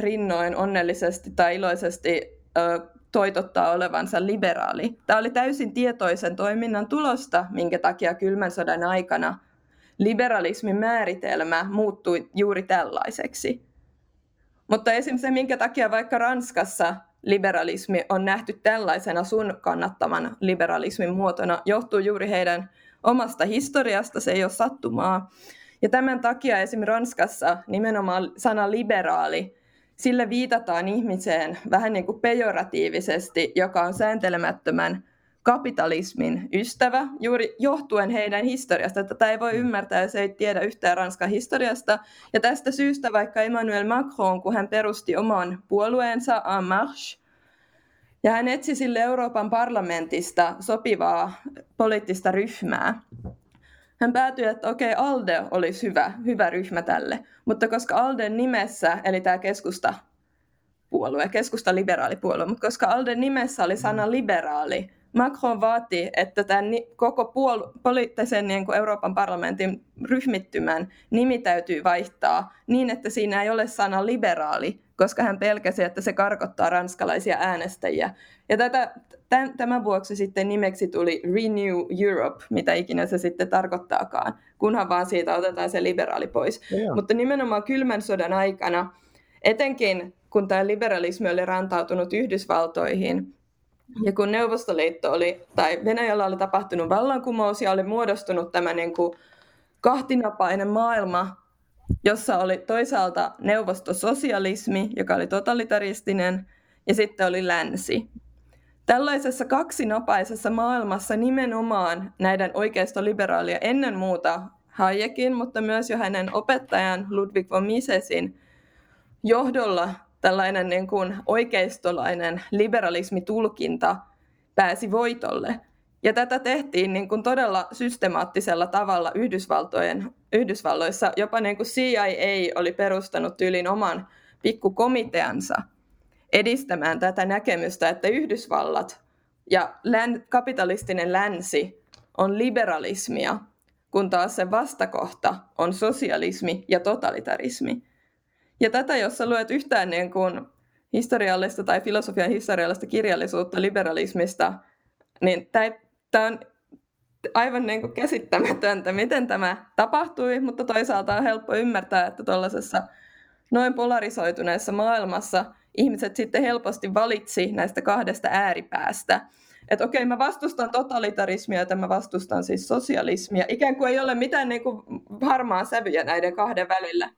rinnoin onnellisesti tai iloisesti ö, toitottaa olevansa liberaali. Tämä oli täysin tietoisen toiminnan tulosta, minkä takia kylmän sodan aikana liberalismin määritelmä muuttui juuri tällaiseksi. Mutta esimerkiksi se, minkä takia vaikka Ranskassa liberalismi on nähty tällaisena sun kannattaman liberalismin muotona, johtuu juuri heidän omasta historiasta, se ei ole sattumaa. Ja tämän takia esimerkiksi Ranskassa nimenomaan sana liberaali, sille viitataan ihmiseen vähän niin kuin pejoratiivisesti, joka on sääntelemättömän kapitalismin ystävä, juuri johtuen heidän historiasta. Tätä ei voi ymmärtää, jos ei tiedä yhtään Ranskan historiasta. Ja tästä syystä vaikka Emmanuel Macron, kun hän perusti oman puolueensa En Marche, ja hän etsi sille Euroopan parlamentista sopivaa poliittista ryhmää. Hän päätyi, että okei, okay, ALDE olisi hyvä, hyvä ryhmä tälle, mutta koska ALDEn nimessä, eli tämä keskusta puolue, keskusta liberaalipuolue, mutta koska ALDEn nimessä oli sana liberaali, Macron vaati, että tämän koko puol- poliittisen niin kuin Euroopan parlamentin ryhmittymän nimi täytyy vaihtaa niin, että siinä ei ole sana liberaali, koska hän pelkäsi, että se karkottaa ranskalaisia äänestäjiä. Ja tätä, tämän, tämän vuoksi sitten nimeksi tuli Renew Europe, mitä ikinä se sitten tarkoittaakaan, kunhan vaan siitä otetaan se liberaali pois. Yeah. Mutta nimenomaan kylmän sodan aikana, etenkin kun tämä liberalismi oli rantautunut Yhdysvaltoihin, ja kun Neuvostoliitto oli, tai Venäjällä oli tapahtunut vallankumous ja oli muodostunut tämä niin kuin kahtinapainen maailma, jossa oli toisaalta neuvostososialismi, joka oli totalitaristinen, ja sitten oli länsi. Tällaisessa kaksinapaisessa maailmassa nimenomaan näiden oikeistoliberaalia ennen muuta Hayekin, mutta myös jo hänen opettajan Ludwig von Misesin johdolla tällainen niin kuin oikeistolainen liberalismitulkinta pääsi voitolle. Ja tätä tehtiin niin kuin todella systemaattisella tavalla Yhdysvaltojen, Yhdysvalloissa. Jopa niin kuin CIA oli perustanut tyylin oman pikkukomiteansa edistämään tätä näkemystä, että Yhdysvallat ja län, kapitalistinen länsi on liberalismia, kun taas se vastakohta on sosialismi ja totalitarismi. Ja tätä, jos sä luet yhtään niin kuin historiallista tai filosofian historiallista kirjallisuutta liberalismista, niin tämä on aivan niin kuin käsittämätöntä, miten tämä tapahtui, mutta toisaalta on helppo ymmärtää, että tuollaisessa noin polarisoituneessa maailmassa ihmiset sitten helposti valitsi näistä kahdesta ääripäästä. Että okei, mä vastustan totalitarismia ja mä vastustan siis sosialismia. Ikään kuin ei ole mitään niin kuin harmaa sävyjä näiden kahden välillä.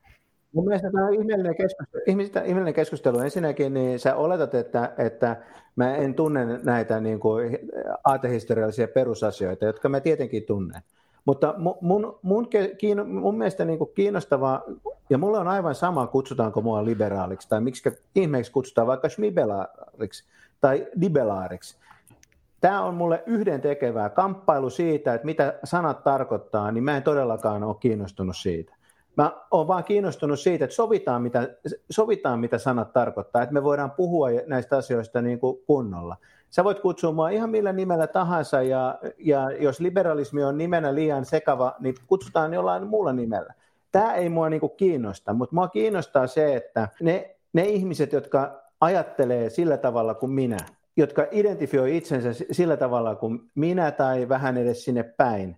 Mun mielestä tämä on ihmeellinen keskustelu. ihmeellinen keskustelu. Ensinnäkin niin sä oletat, että, että mä en tunne näitä niin kuin aatehistoriallisia perusasioita, jotka mä tietenkin tunnen. Mutta mun, mun, mun, mun mielestä niin kiinnostavaa, ja mulla on aivan sama, kutsutaanko mua liberaaliksi, tai miksi ihmeeksi kutsutaan vaikka schmibelaariksi tai dibelaariksi. Tämä on mulle yhden tekevää kamppailu siitä, että mitä sanat tarkoittaa, niin mä en todellakaan ole kiinnostunut siitä. Mä oon vaan kiinnostunut siitä, että sovitaan mitä, sovitaan, mitä sanat tarkoittaa, että me voidaan puhua näistä asioista niin kuin kunnolla. Sä voit kutsua mua ihan millä nimellä tahansa, ja, ja jos liberalismi on nimenä liian sekava, niin kutsutaan jollain muulla nimellä. Tämä ei mua niin kuin kiinnosta, mutta mua kiinnostaa se, että ne, ne ihmiset, jotka ajattelee sillä tavalla kuin minä, jotka identifioi itsensä sillä tavalla kuin minä tai vähän edes sinne päin,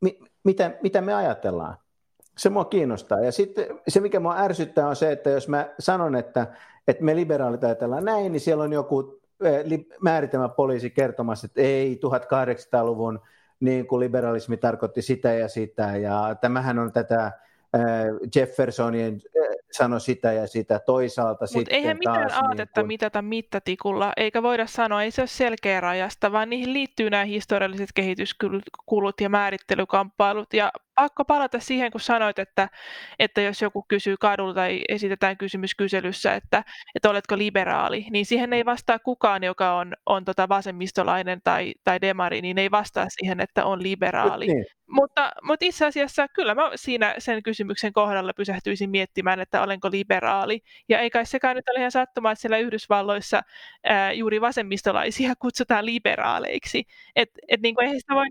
mi, mitä, mitä me ajatellaan? Se mua kiinnostaa. Ja sitten se, mikä mua ärsyttää, on se, että jos mä sanon, että, että me liberaalit ajatellaan näin, niin siellä on joku eh, määritelmä poliisi kertomassa, että ei 1800-luvun niin kuin liberalismi tarkoitti sitä ja sitä, ja tämähän on tätä eh, Jeffersonin eh, sano sitä ja sitä. Toisaalta Mut sitten eihän mitään taas, aatetta niin kun... mitata mittatikulla, eikä voida sanoa, ei se ole selkeä rajasta, vaan niihin liittyy nämä historialliset kehityskulut ja määrittelykamppailut, ja pakko palata siihen, kun sanoit, että, että jos joku kysyy kadulla tai esitetään kysymys kyselyssä, että, että oletko liberaali, niin siihen ei vastaa kukaan, joka on, on tota vasemmistolainen tai, tai demari, niin ei vastaa siihen, että on liberaali. Niin. Mutta, mutta itse asiassa kyllä mä siinä sen kysymyksen kohdalla pysähtyisin miettimään, että olenko liberaali. Ja ei kai sekään nyt ole ihan sattumaa, että siellä Yhdysvalloissa ää, juuri vasemmistolaisia kutsutaan liberaaleiksi. Että et, niin kuin, eihän sitä voi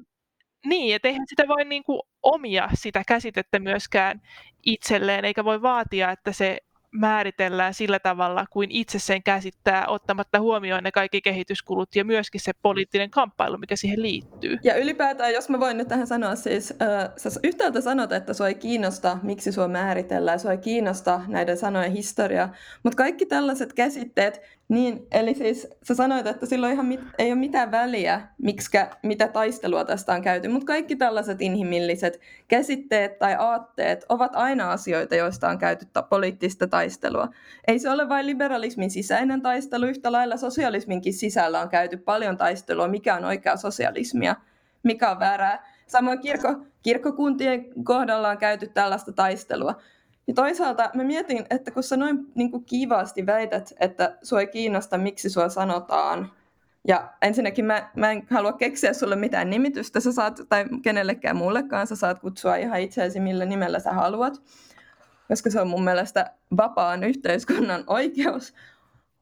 niin, että eihän sitä voi niin kuin omia sitä käsitettä myöskään itselleen, eikä voi vaatia, että se määritellään sillä tavalla, kuin itse sen käsittää, ottamatta huomioon ne kaikki kehityskulut ja myöskin se poliittinen kamppailu, mikä siihen liittyy. Ja ylipäätään, jos mä voin nyt tähän sanoa, siis äh, sä yhtäältä sanot, että sua ei kiinnosta, miksi sua määritellään, sua ei kiinnosta näiden sanojen historia, mutta kaikki tällaiset käsitteet, niin, eli siis sä sanoit, että silloin ihan mit, ei ole mitään väliä, miksikä, mitä taistelua tästä on käyty, mutta kaikki tällaiset inhimilliset käsitteet tai aatteet ovat aina asioita, joista on käyty ta- poliittista taistelua. Ei se ole vain liberalismin sisäinen taistelu, yhtä lailla sosialisminkin sisällä on käyty paljon taistelua, mikä on oikea sosialismia, mikä on väärää. Samoin kirkko, kirkkokuntien kohdalla on käyty tällaista taistelua. Ja toisaalta mä mietin, että kun sä noin niin kuin kiivaasti väität, että sua ei kiinnosta, miksi sua sanotaan, ja ensinnäkin mä, mä en halua keksiä sulle mitään nimitystä, sä saat, tai kenellekään muullekaan, sä saat kutsua ihan itseäsi millä nimellä sä haluat, koska se on mun mielestä vapaan yhteiskunnan oikeus.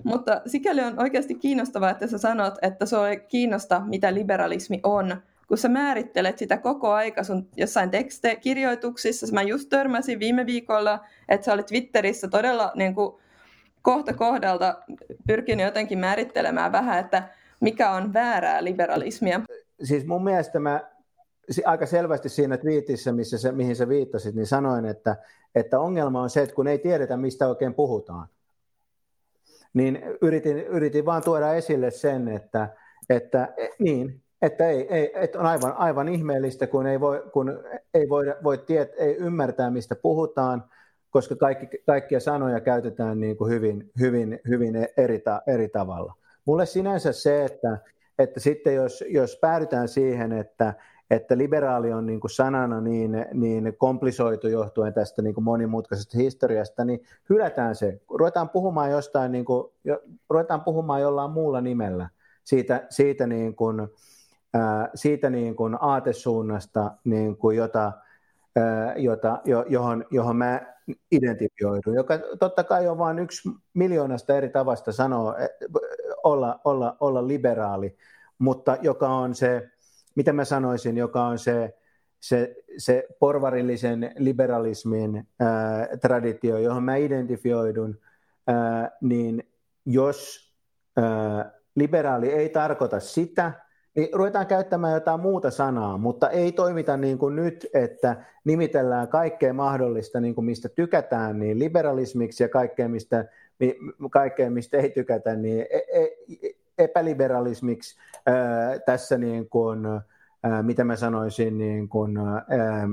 Mutta sikäli on oikeasti kiinnostavaa, että sä sanot, että se ei kiinnosta, mitä liberalismi on, kun sä määrittelet sitä koko aika sun jossain tekstekirjoituksissa. Mä just törmäsin viime viikolla, että sä olit Twitterissä todella niin kuin, kohta kohdalta pyrkinyt jotenkin määrittelemään vähän, että mikä on väärää liberalismia. Siis mun mielestä mä aika selvästi siinä twiitissä, missä se, mihin sä viittasit, niin sanoin, että, että ongelma on se, että kun ei tiedetä, mistä oikein puhutaan, niin yritin, yritin vaan tuoda esille sen, että, että niin, että, ei, ei, että on aivan, aivan ihmeellistä, kun ei voi, kun ei voi, voi tiet, ei ymmärtää, mistä puhutaan, koska kaikki, kaikkia sanoja käytetään niin kuin hyvin, hyvin, hyvin eri, eri tavalla. Mulle sinänsä se, että, että sitten jos, jos päädytään siihen, että, että liberaali on niin kuin sanana niin, niin komplisoitu johtuen tästä niin kuin monimutkaisesta historiasta, niin hylätään se. Ruvetaan puhumaan jostain, niin kuin, ruvetaan puhumaan jollain muulla nimellä siitä, siitä, niin kuin, siitä niin kuin aatesuunnasta, niin kuin jota, jota, jo, johon, johon mä identifioidun, joka totta kai on vain yksi miljoonasta eri tavasta sanoa, olla, olla, olla liberaali, mutta joka on se, mitä mä sanoisin, joka on se, se, se porvarillisen liberalismin ää, traditio, johon mä identifioidun, ää, niin jos ää, liberaali ei tarkoita sitä, niin ruvetaan käyttämään jotain muuta sanaa, mutta ei toimita niin kuin nyt, että nimitellään kaikkea mahdollista, niin kuin mistä tykätään, niin liberalismiksi ja kaikkea, mistä, kaikkea, mistä ei tykätä, niin e, e, epäliberalismiksi ää, tässä niin kuin, ää, mitä mä sanoisin, niin kuin, ää,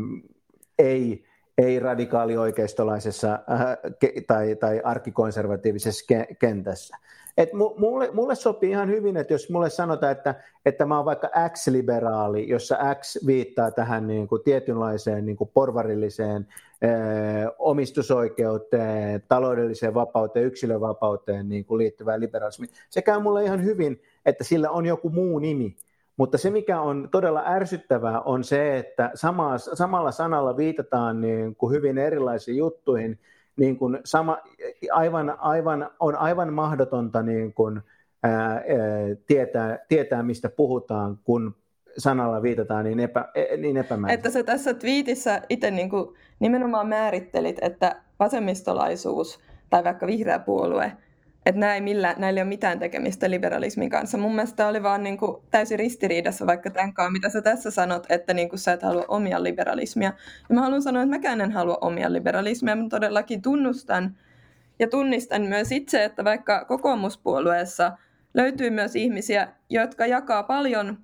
ei, ei radikaali oikeistolaisessa ää, ke, tai, tai arkikonservatiivisessa ke, kentässä. Et mulle, mulle sopii ihan hyvin, että jos mulle sanotaan, että, että mä oon vaikka X-liberaali, jossa X viittaa tähän niin kuin tietynlaiseen niin kuin porvarilliseen eh, omistusoikeuteen, taloudelliseen vapauteen, yksilövapauteen niin kuin liittyvään liberalismiin. Se käy mulle ihan hyvin, että sillä on joku muu nimi. Mutta se, mikä on todella ärsyttävää, on se, että sama, samalla sanalla viitataan niin kuin hyvin erilaisiin juttuihin, niin kuin sama, aivan, aivan, on aivan mahdotonta niin kuin, ää, tietää, tietää, mistä puhutaan, kun sanalla viitataan niin, epä, e, niin epämääräisesti. Että sä tässä twiitissä itse niin kuin nimenomaan määrittelit, että vasemmistolaisuus tai vaikka vihreä puolue – että näin millä, näillä ei ole mitään tekemistä liberalismin kanssa. Mun mielestä oli vaan niin kuin täysin ristiriidassa vaikka tämän kanssa, mitä sä tässä sanot, että niin kuin sä et halua omia liberalismia. Ja mä haluan sanoa, että mäkään en halua omia liberalismia, mä todellakin tunnustan ja tunnistan myös itse, että vaikka kokoomuspuolueessa löytyy myös ihmisiä, jotka jakaa paljon,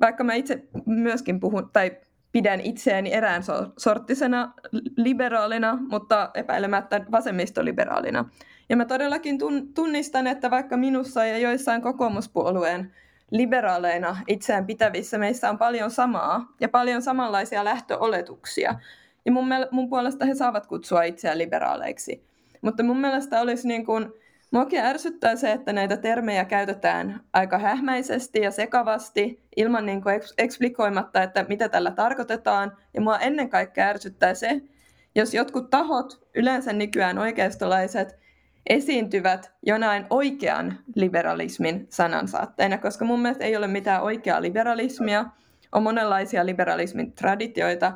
vaikka mä itse myöskin puhun, tai pidän itseäni erään sorttisena liberaalina, mutta epäilemättä vasemmistoliberaalina. Ja mä todellakin tunnistan, että vaikka minussa ja joissain kokoomuspuolueen liberaaleina itseään pitävissä meissä on paljon samaa ja paljon samanlaisia lähtöoletuksia. Ja mun, mun puolesta he saavat kutsua itseään liberaaleiksi. Mutta mun mielestä olisi niin kuin, Muakin ärsyttää se, että näitä termejä käytetään aika hähmäisesti ja sekavasti ilman niin kuin eksplikoimatta, että mitä tällä tarkoitetaan. Ja mua ennen kaikkea ärsyttää se, jos jotkut tahot, yleensä nykyään oikeistolaiset, esiintyvät jonain oikean liberalismin sanansaatteina, koska mun mielestä ei ole mitään oikeaa liberalismia, on monenlaisia liberalismin traditioita,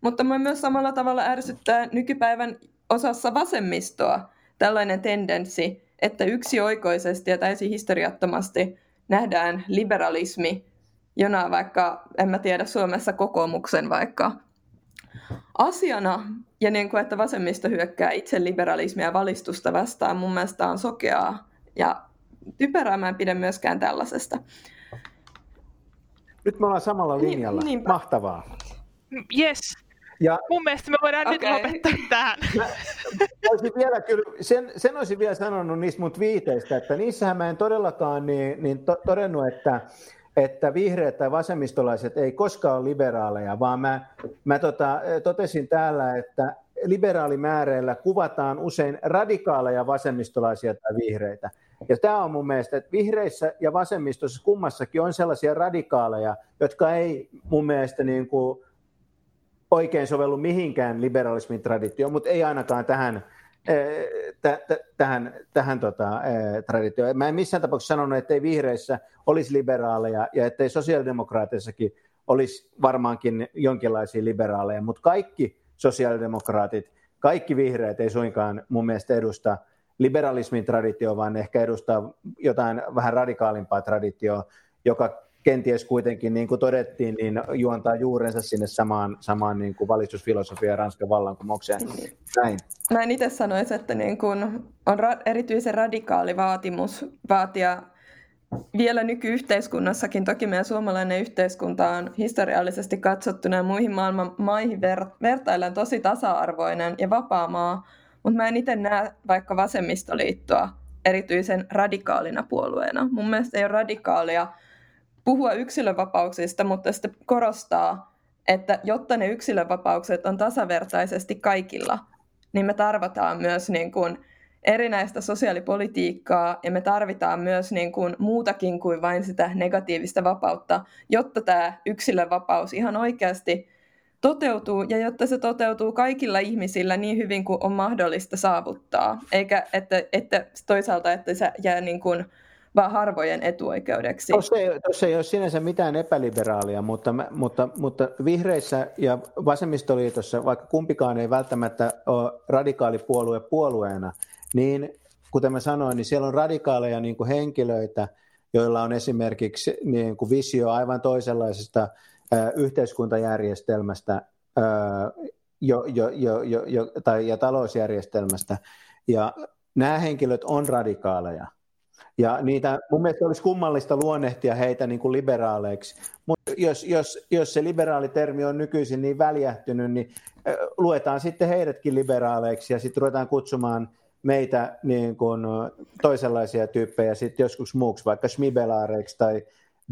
mutta mä myös samalla tavalla ärsyttää nykypäivän osassa vasemmistoa tällainen tendenssi, että yksioikoisesti ja täysin historiattomasti nähdään liberalismi jona vaikka, en mä tiedä, Suomessa kokoomuksen vaikka asiana, ja niin kuin, että vasemmisto hyökkää itse liberalismia ja valistusta vastaan, mun mielestä on sokeaa ja typerää, mä en pidä myöskään tällaisesta. Nyt me ollaan samalla niin, linjalla. Niin, Mahtavaa. Yes. Ja, Mun mielestä me voidaan okay. nyt lopettaa tähän. Mä, olisin vielä kyllä, sen, sen olisin vielä sanonut niistä mun viiteistä, että niissähän mä en todellakaan niin, niin to, todennut, että, että vihreät tai vasemmistolaiset ei koskaan ole liberaaleja, vaan mä, mä tota, totesin täällä, että liberaalimääreillä kuvataan usein radikaaleja vasemmistolaisia tai vihreitä. Ja tämä on mun mielestä, että vihreissä ja vasemmistossa kummassakin on sellaisia radikaaleja, jotka ei mun mielestä niin kuin oikein sovellu mihinkään liberalismin traditioon, mutta ei ainakaan tähän, tähän, tähän tota, traditioon. Mä en missään tapauksessa sanonut, että ei vihreissä olisi liberaaleja ja ettei sosiaalidemokraateissakin olisi varmaankin jonkinlaisia liberaaleja, mutta kaikki sosiaalidemokraatit, kaikki vihreät ei suinkaan mun mielestä edusta liberalismin traditio, vaan ehkä edustaa jotain vähän radikaalimpaa traditioa, joka kenties kuitenkin, niin kuin todettiin, niin juontaa juurensa sinne samaan, samaan niin kuin valistusfilosofiaan ja Ranskan vallankumoukseen. Näin. Mä en itse sanoisi, että niin kuin on ra- erityisen radikaali vaatimus vaatia vielä nykyyhteiskunnassakin, toki meidän suomalainen yhteiskunta on historiallisesti katsottuna muihin maailman maihin ver- vertaillen tosi tasa-arvoinen ja vapaa maa, mutta mä en itse näe vaikka vasemmistoliittoa erityisen radikaalina puolueena. Mun mielestä ei ole radikaalia puhua yksilövapauksista, mutta sitten korostaa, että jotta ne yksilövapaukset on tasavertaisesti kaikilla, niin me tarvitaan myös niin kuin erinäistä sosiaalipolitiikkaa ja me tarvitaan myös niin kuin muutakin kuin vain sitä negatiivista vapautta, jotta tämä yksilövapaus ihan oikeasti toteutuu ja jotta se toteutuu kaikilla ihmisillä niin hyvin kuin on mahdollista saavuttaa, eikä että, että toisaalta, että se jää niin kuin vaan harvojen etuoikeudeksi. Tuossa ei, tuossa ei ole sinänsä mitään epäliberaalia, mutta, mutta, mutta vihreissä ja vasemmistoliitossa, vaikka kumpikaan ei välttämättä ole radikaalipuolue puolueena, niin kuten mä sanoin, niin siellä on radikaaleja niin kuin henkilöitä, joilla on esimerkiksi niin kuin visio aivan toisenlaisesta yhteiskuntajärjestelmästä jo, jo, jo, jo, jo, tai, ja talousjärjestelmästä. Ja nämä henkilöt on radikaaleja. Ja niitä, mun mielestä olisi kummallista luonnehtia heitä niin kuin liberaaleiksi, mutta jos, jos, jos se liberaalitermi on nykyisin niin väljähtynyt, niin luetaan sitten heidätkin liberaaleiksi ja sitten ruvetaan kutsumaan meitä niin kuin toisenlaisia tyyppejä sitten joskus muuksi, vaikka schmibelaareiksi tai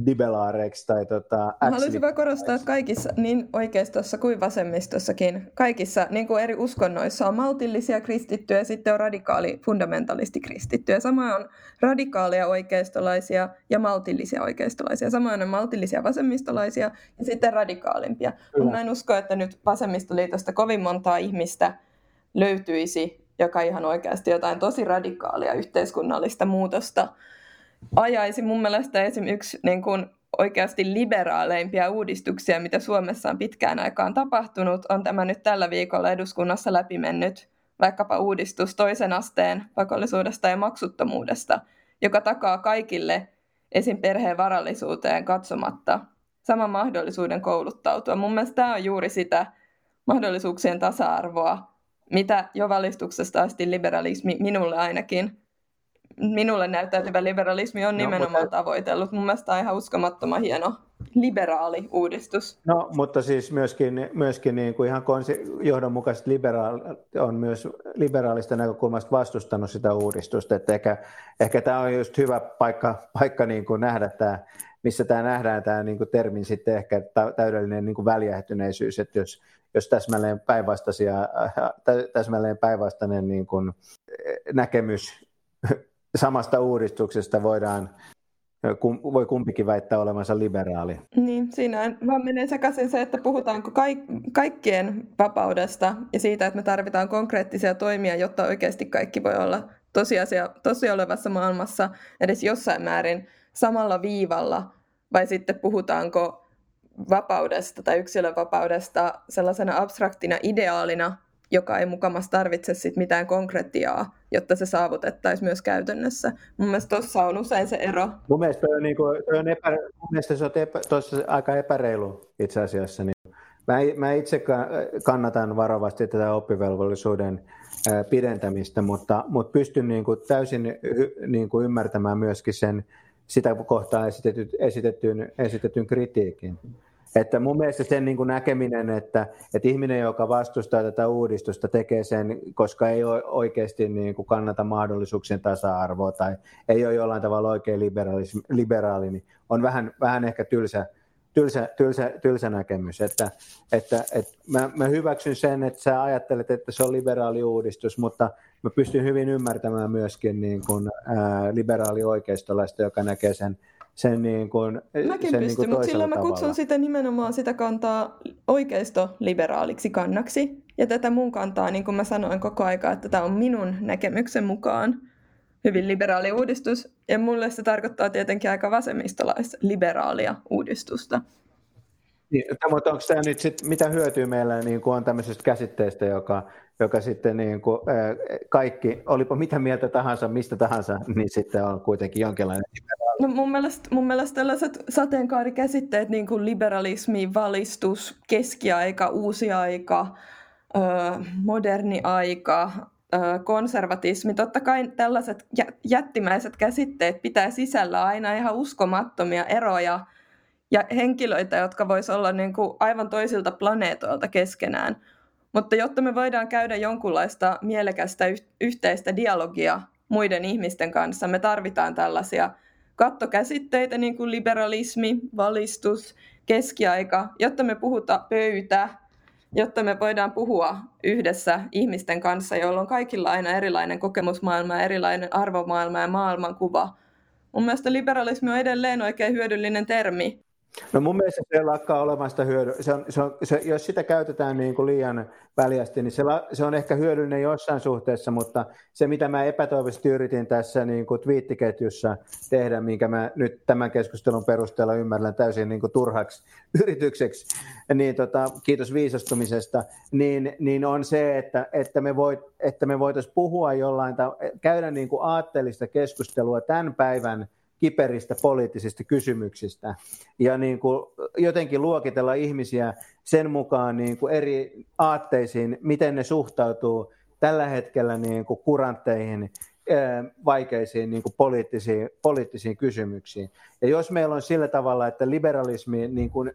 dibelaareiksi tai tota, Haluaisin vain korostaa, että kaikissa, niin oikeistossa kuin vasemmistossakin, kaikissa niin kuin eri uskonnoissa on maltillisia kristittyjä ja sitten on radikaali fundamentalisti kristittyjä. Samoin on radikaaleja oikeistolaisia ja maltillisia oikeistolaisia. Samoin on maltillisia vasemmistolaisia ja sitten radikaalimpia. Mutta mä en usko, että nyt vasemmistoliitosta kovin montaa ihmistä löytyisi, joka ihan oikeasti jotain tosi radikaalia yhteiskunnallista muutosta ajaisi mun mielestä esim. yksi niin kuin oikeasti liberaaleimpia uudistuksia, mitä Suomessa on pitkään aikaan tapahtunut, on tämä nyt tällä viikolla eduskunnassa läpimennyt vaikkapa uudistus toisen asteen pakollisuudesta ja maksuttomuudesta, joka takaa kaikille esim. perheen varallisuuteen katsomatta saman mahdollisuuden kouluttautua. Mun mielestä tämä on juuri sitä mahdollisuuksien tasa-arvoa, mitä jo valistuksesta asti liberalismi minulle ainakin minulle näyttäytyvä liberalismi on no, nimenomaan mutta... tavoitellut. Mun mielestä on ihan uskomattoman hieno liberaali uudistus. No, mutta siis myöskin, myöskin niin kuin ihan konsi, johdonmukaisesti liberaali on myös liberaalista näkökulmasta vastustanut sitä uudistusta, että ehkä, ehkä tämä on just hyvä paikka, paikka niin kuin nähdä tämä, missä tämä nähdään tämä niin kuin termin sitten ehkä täydellinen niin kuin väljähtyneisyys, että jos, jos täsmälleen, päinvastaisia, täsmälleen päinvastainen niin kuin näkemys samasta uudistuksesta voidaan, voi kumpikin väittää olevansa liberaali. Niin, siinä vaan menee sekaisin se, että puhutaanko kaik- kaikkien vapaudesta ja siitä, että me tarvitaan konkreettisia toimia, jotta oikeasti kaikki voi olla tosiasia, tosi olevassa maailmassa edes jossain määrin samalla viivalla, vai sitten puhutaanko vapaudesta tai yksilön vapaudesta sellaisena abstraktina ideaalina, joka ei mukamassa tarvitse sit mitään konkretiaa, jotta se saavutettaisiin myös käytännössä. Mun mielestä tuossa on usein se ero. Mun mielestä, on, niin kuin, on, epä, mun mielestä se on epä, aika epäreilu itse asiassa. Niin mä, mä itse kannatan varovasti tätä oppivelvollisuuden pidentämistä, mutta, mutta pystyn niin kuin täysin niin kuin ymmärtämään myöskin sen sitä kohtaa esitetyn, esitetyn, esitetyn kritiikin. Että mun mielestä sen niin kuin näkeminen, että, että ihminen, joka vastustaa tätä uudistusta, tekee sen, koska ei ole oikeasti niin kuin kannata mahdollisuuksien tasa-arvoa tai ei ole jollain tavalla oikein liberaali, niin on vähän, vähän ehkä tylsä, tylsä, tylsä, tylsä näkemys. Että, että, että mä, mä hyväksyn sen, että sä ajattelet, että se on liberaali uudistus, mutta mä pystyn hyvin ymmärtämään myöskin niin kuin, ää, liberaali oikeistolaista, joka näkee sen sen niin kuin, Mäkin sen pystyn, niin kuin mutta silloin mä tavalla. kutsun sitä nimenomaan sitä kantaa oikeisto-liberaaliksi kannaksi. Ja tätä mun kantaa, niin kuin mä sanoin koko aika, että tämä on minun näkemyksen mukaan hyvin liberaali uudistus. Ja mulle se tarkoittaa tietenkin aika vasemmistolais-liberaalia uudistusta. Niin, mutta onko tämä nyt sit, mitä hyötyä meillä niin kuin on tämmöisestä käsitteestä, joka, joka sitten niin kuin, kaikki, olipa mitä mieltä tahansa, mistä tahansa, niin sitten on kuitenkin jonkinlainen No mun mielestä, mun mielestä tällaiset sateenkaarikäsitteet, niin kuin liberalismi, valistus, keskiaika, uusi aika, moderni aika, konservatismi, totta kai tällaiset jättimäiset käsitteet pitää sisällä aina ihan uskomattomia eroja ja henkilöitä, jotka voisivat olla niin kuin aivan toisilta planeetoilta keskenään. Mutta jotta me voidaan käydä jonkunlaista mielekästä yhteistä dialogia muiden ihmisten kanssa, me tarvitaan tällaisia kattokäsitteitä, niin kuin liberalismi, valistus, keskiaika, jotta me puhutaan pöytä, jotta me voidaan puhua yhdessä ihmisten kanssa, joilla on kaikilla aina erilainen kokemusmaailma erilainen arvomaailma ja maailmankuva. Mun mielestä liberalismi on edelleen oikein hyödyllinen termi, No mun mielestä se lakkaa olemasta hyödy. Se on, se on, se, jos sitä käytetään niin kuin liian väljästi, niin se, la, se on ehkä hyödyllinen jossain suhteessa, mutta se mitä mä epätoivoisesti yritin tässä niin kuin twiittiketjussa tehdä, minkä mä nyt tämän keskustelun perusteella ymmärrän täysin niin kuin turhaksi yritykseksi, niin tota, kiitos viisastumisesta, niin, niin on se, että, että me, voit, että me voitaisiin puhua jollain, tai käydä niin kuin aatteellista keskustelua tämän päivän kiperistä poliittisista kysymyksistä ja niin kuin jotenkin luokitella ihmisiä sen mukaan niin kuin eri aatteisiin, miten ne suhtautuu tällä hetkellä niin kuin kurantteihin, vaikeisiin niin kuin poliittisiin, poliittisiin kysymyksiin. Ja jos meillä on sillä tavalla, että liberalismi niin kuin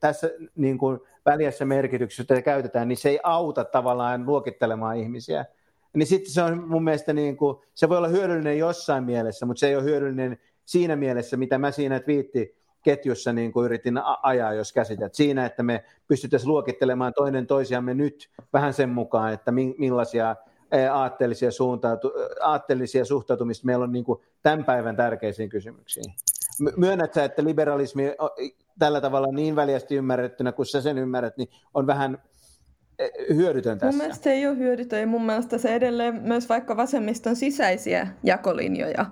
tässä niin kuin väliässä merkityksessä jota käytetään, niin se ei auta tavallaan luokittelemaan ihmisiä, niin sitten se on mun mielestä, niin kuin, se voi olla hyödyllinen jossain mielessä, mutta se ei ole hyödyllinen siinä mielessä, mitä mä siinä twiitti ketjussa niin kuin yritin ajaa, jos käsität. Siinä, että me pystyttäisiin luokittelemaan toinen toisiamme nyt vähän sen mukaan, että millaisia aatteellisia, suuntautu, aatteellisia suhtautumista meillä on niin kuin tämän päivän tärkeisiin kysymyksiin. Myönnät sä, että liberalismi tällä tavalla niin väljästi ymmärrettynä, kun sä sen ymmärrät, niin on vähän hyödytön tässä. Mun mielestä se ei ole hyödytön ja mun mielestä se edelleen myös vaikka vasemmiston sisäisiä jakolinjoja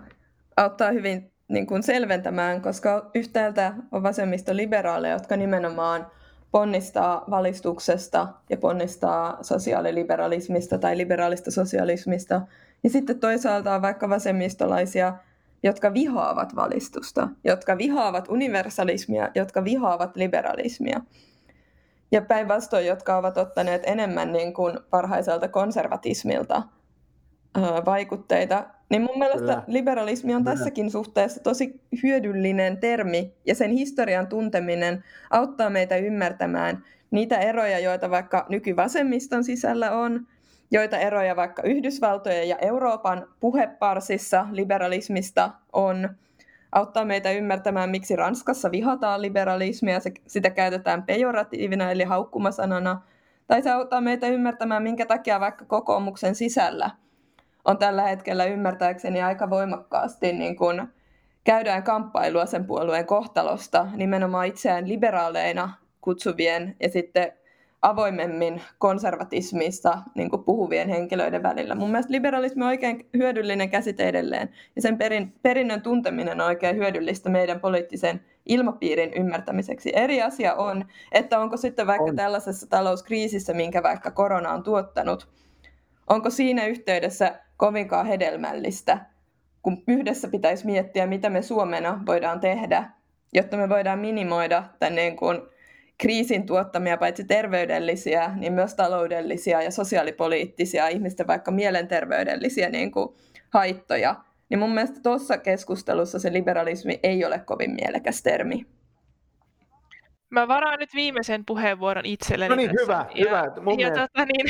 auttaa hyvin niin kuin selventämään, koska yhtäältä on vasemmisto liberaaleja, jotka nimenomaan ponnistaa valistuksesta ja ponnistaa sosiaaliliberalismista tai liberaalista sosialismista. Ja sitten toisaalta on vaikka vasemmistolaisia, jotka vihaavat valistusta, jotka vihaavat universalismia, jotka vihaavat liberalismia. Ja päinvastoin, jotka ovat ottaneet enemmän niin kuin parhaiselta konservatismilta vaikutteita niin mun mielestä Kyllä. liberalismi on Kyllä. tässäkin suhteessa tosi hyödyllinen termi, ja sen historian tunteminen auttaa meitä ymmärtämään niitä eroja, joita vaikka nykyvasemmiston sisällä on, joita eroja vaikka Yhdysvaltojen ja Euroopan puheparsissa liberalismista on, auttaa meitä ymmärtämään, miksi Ranskassa vihataan liberalismia, sitä käytetään pejoratiivina eli haukkumasanana, tai se auttaa meitä ymmärtämään, minkä takia vaikka kokoomuksen sisällä – on tällä hetkellä ymmärtääkseni aika voimakkaasti niin kuin käydään kamppailua sen puolueen kohtalosta nimenomaan itseään liberaaleina kutsuvien ja sitten avoimemmin konservatismista niin kuin puhuvien henkilöiden välillä. Mun mielestä liberalismi on oikein hyödyllinen käsite edelleen, ja sen perin, perinnön tunteminen on oikein hyödyllistä meidän poliittisen ilmapiirin ymmärtämiseksi. Eri asia on, että onko sitten vaikka on. tällaisessa talouskriisissä, minkä vaikka korona on tuottanut, onko siinä yhteydessä kovinkaan hedelmällistä, kun yhdessä pitäisi miettiä, mitä me Suomena voidaan tehdä, jotta me voidaan minimoida tämän niin kuin kriisin tuottamia paitsi terveydellisiä, niin myös taloudellisia ja sosiaalipoliittisia, ihmisten vaikka mielenterveydellisiä niin kuin haittoja. Niin mun mielestä tuossa keskustelussa se liberalismi ei ole kovin mielekäs termi. Mä varaan nyt viimeisen puheenvuoron itselleni. No niin, tässä. hyvä, ja, hyvä. Mun ja tota, niin,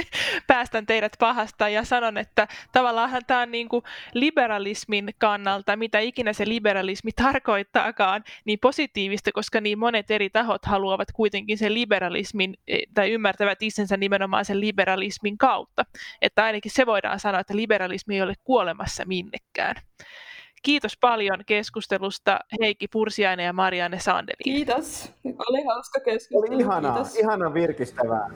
päästän teidät pahasta ja sanon, että tavallaan tämä on niin kuin liberalismin kannalta, mitä ikinä se liberalismi tarkoittaakaan, niin positiivista, koska niin monet eri tahot haluavat kuitenkin sen liberalismin, e, tai ymmärtävät itsensä nimenomaan sen liberalismin kautta. Että ainakin se voidaan sanoa, että liberalismi ei ole kuolemassa minnekään. Kiitos paljon keskustelusta Heikki Pursiainen ja Marianne Sandelin. Kiitos. Oli hauska keskustelu. Oli ihanaa, Kiitos. ihanaa virkistävää.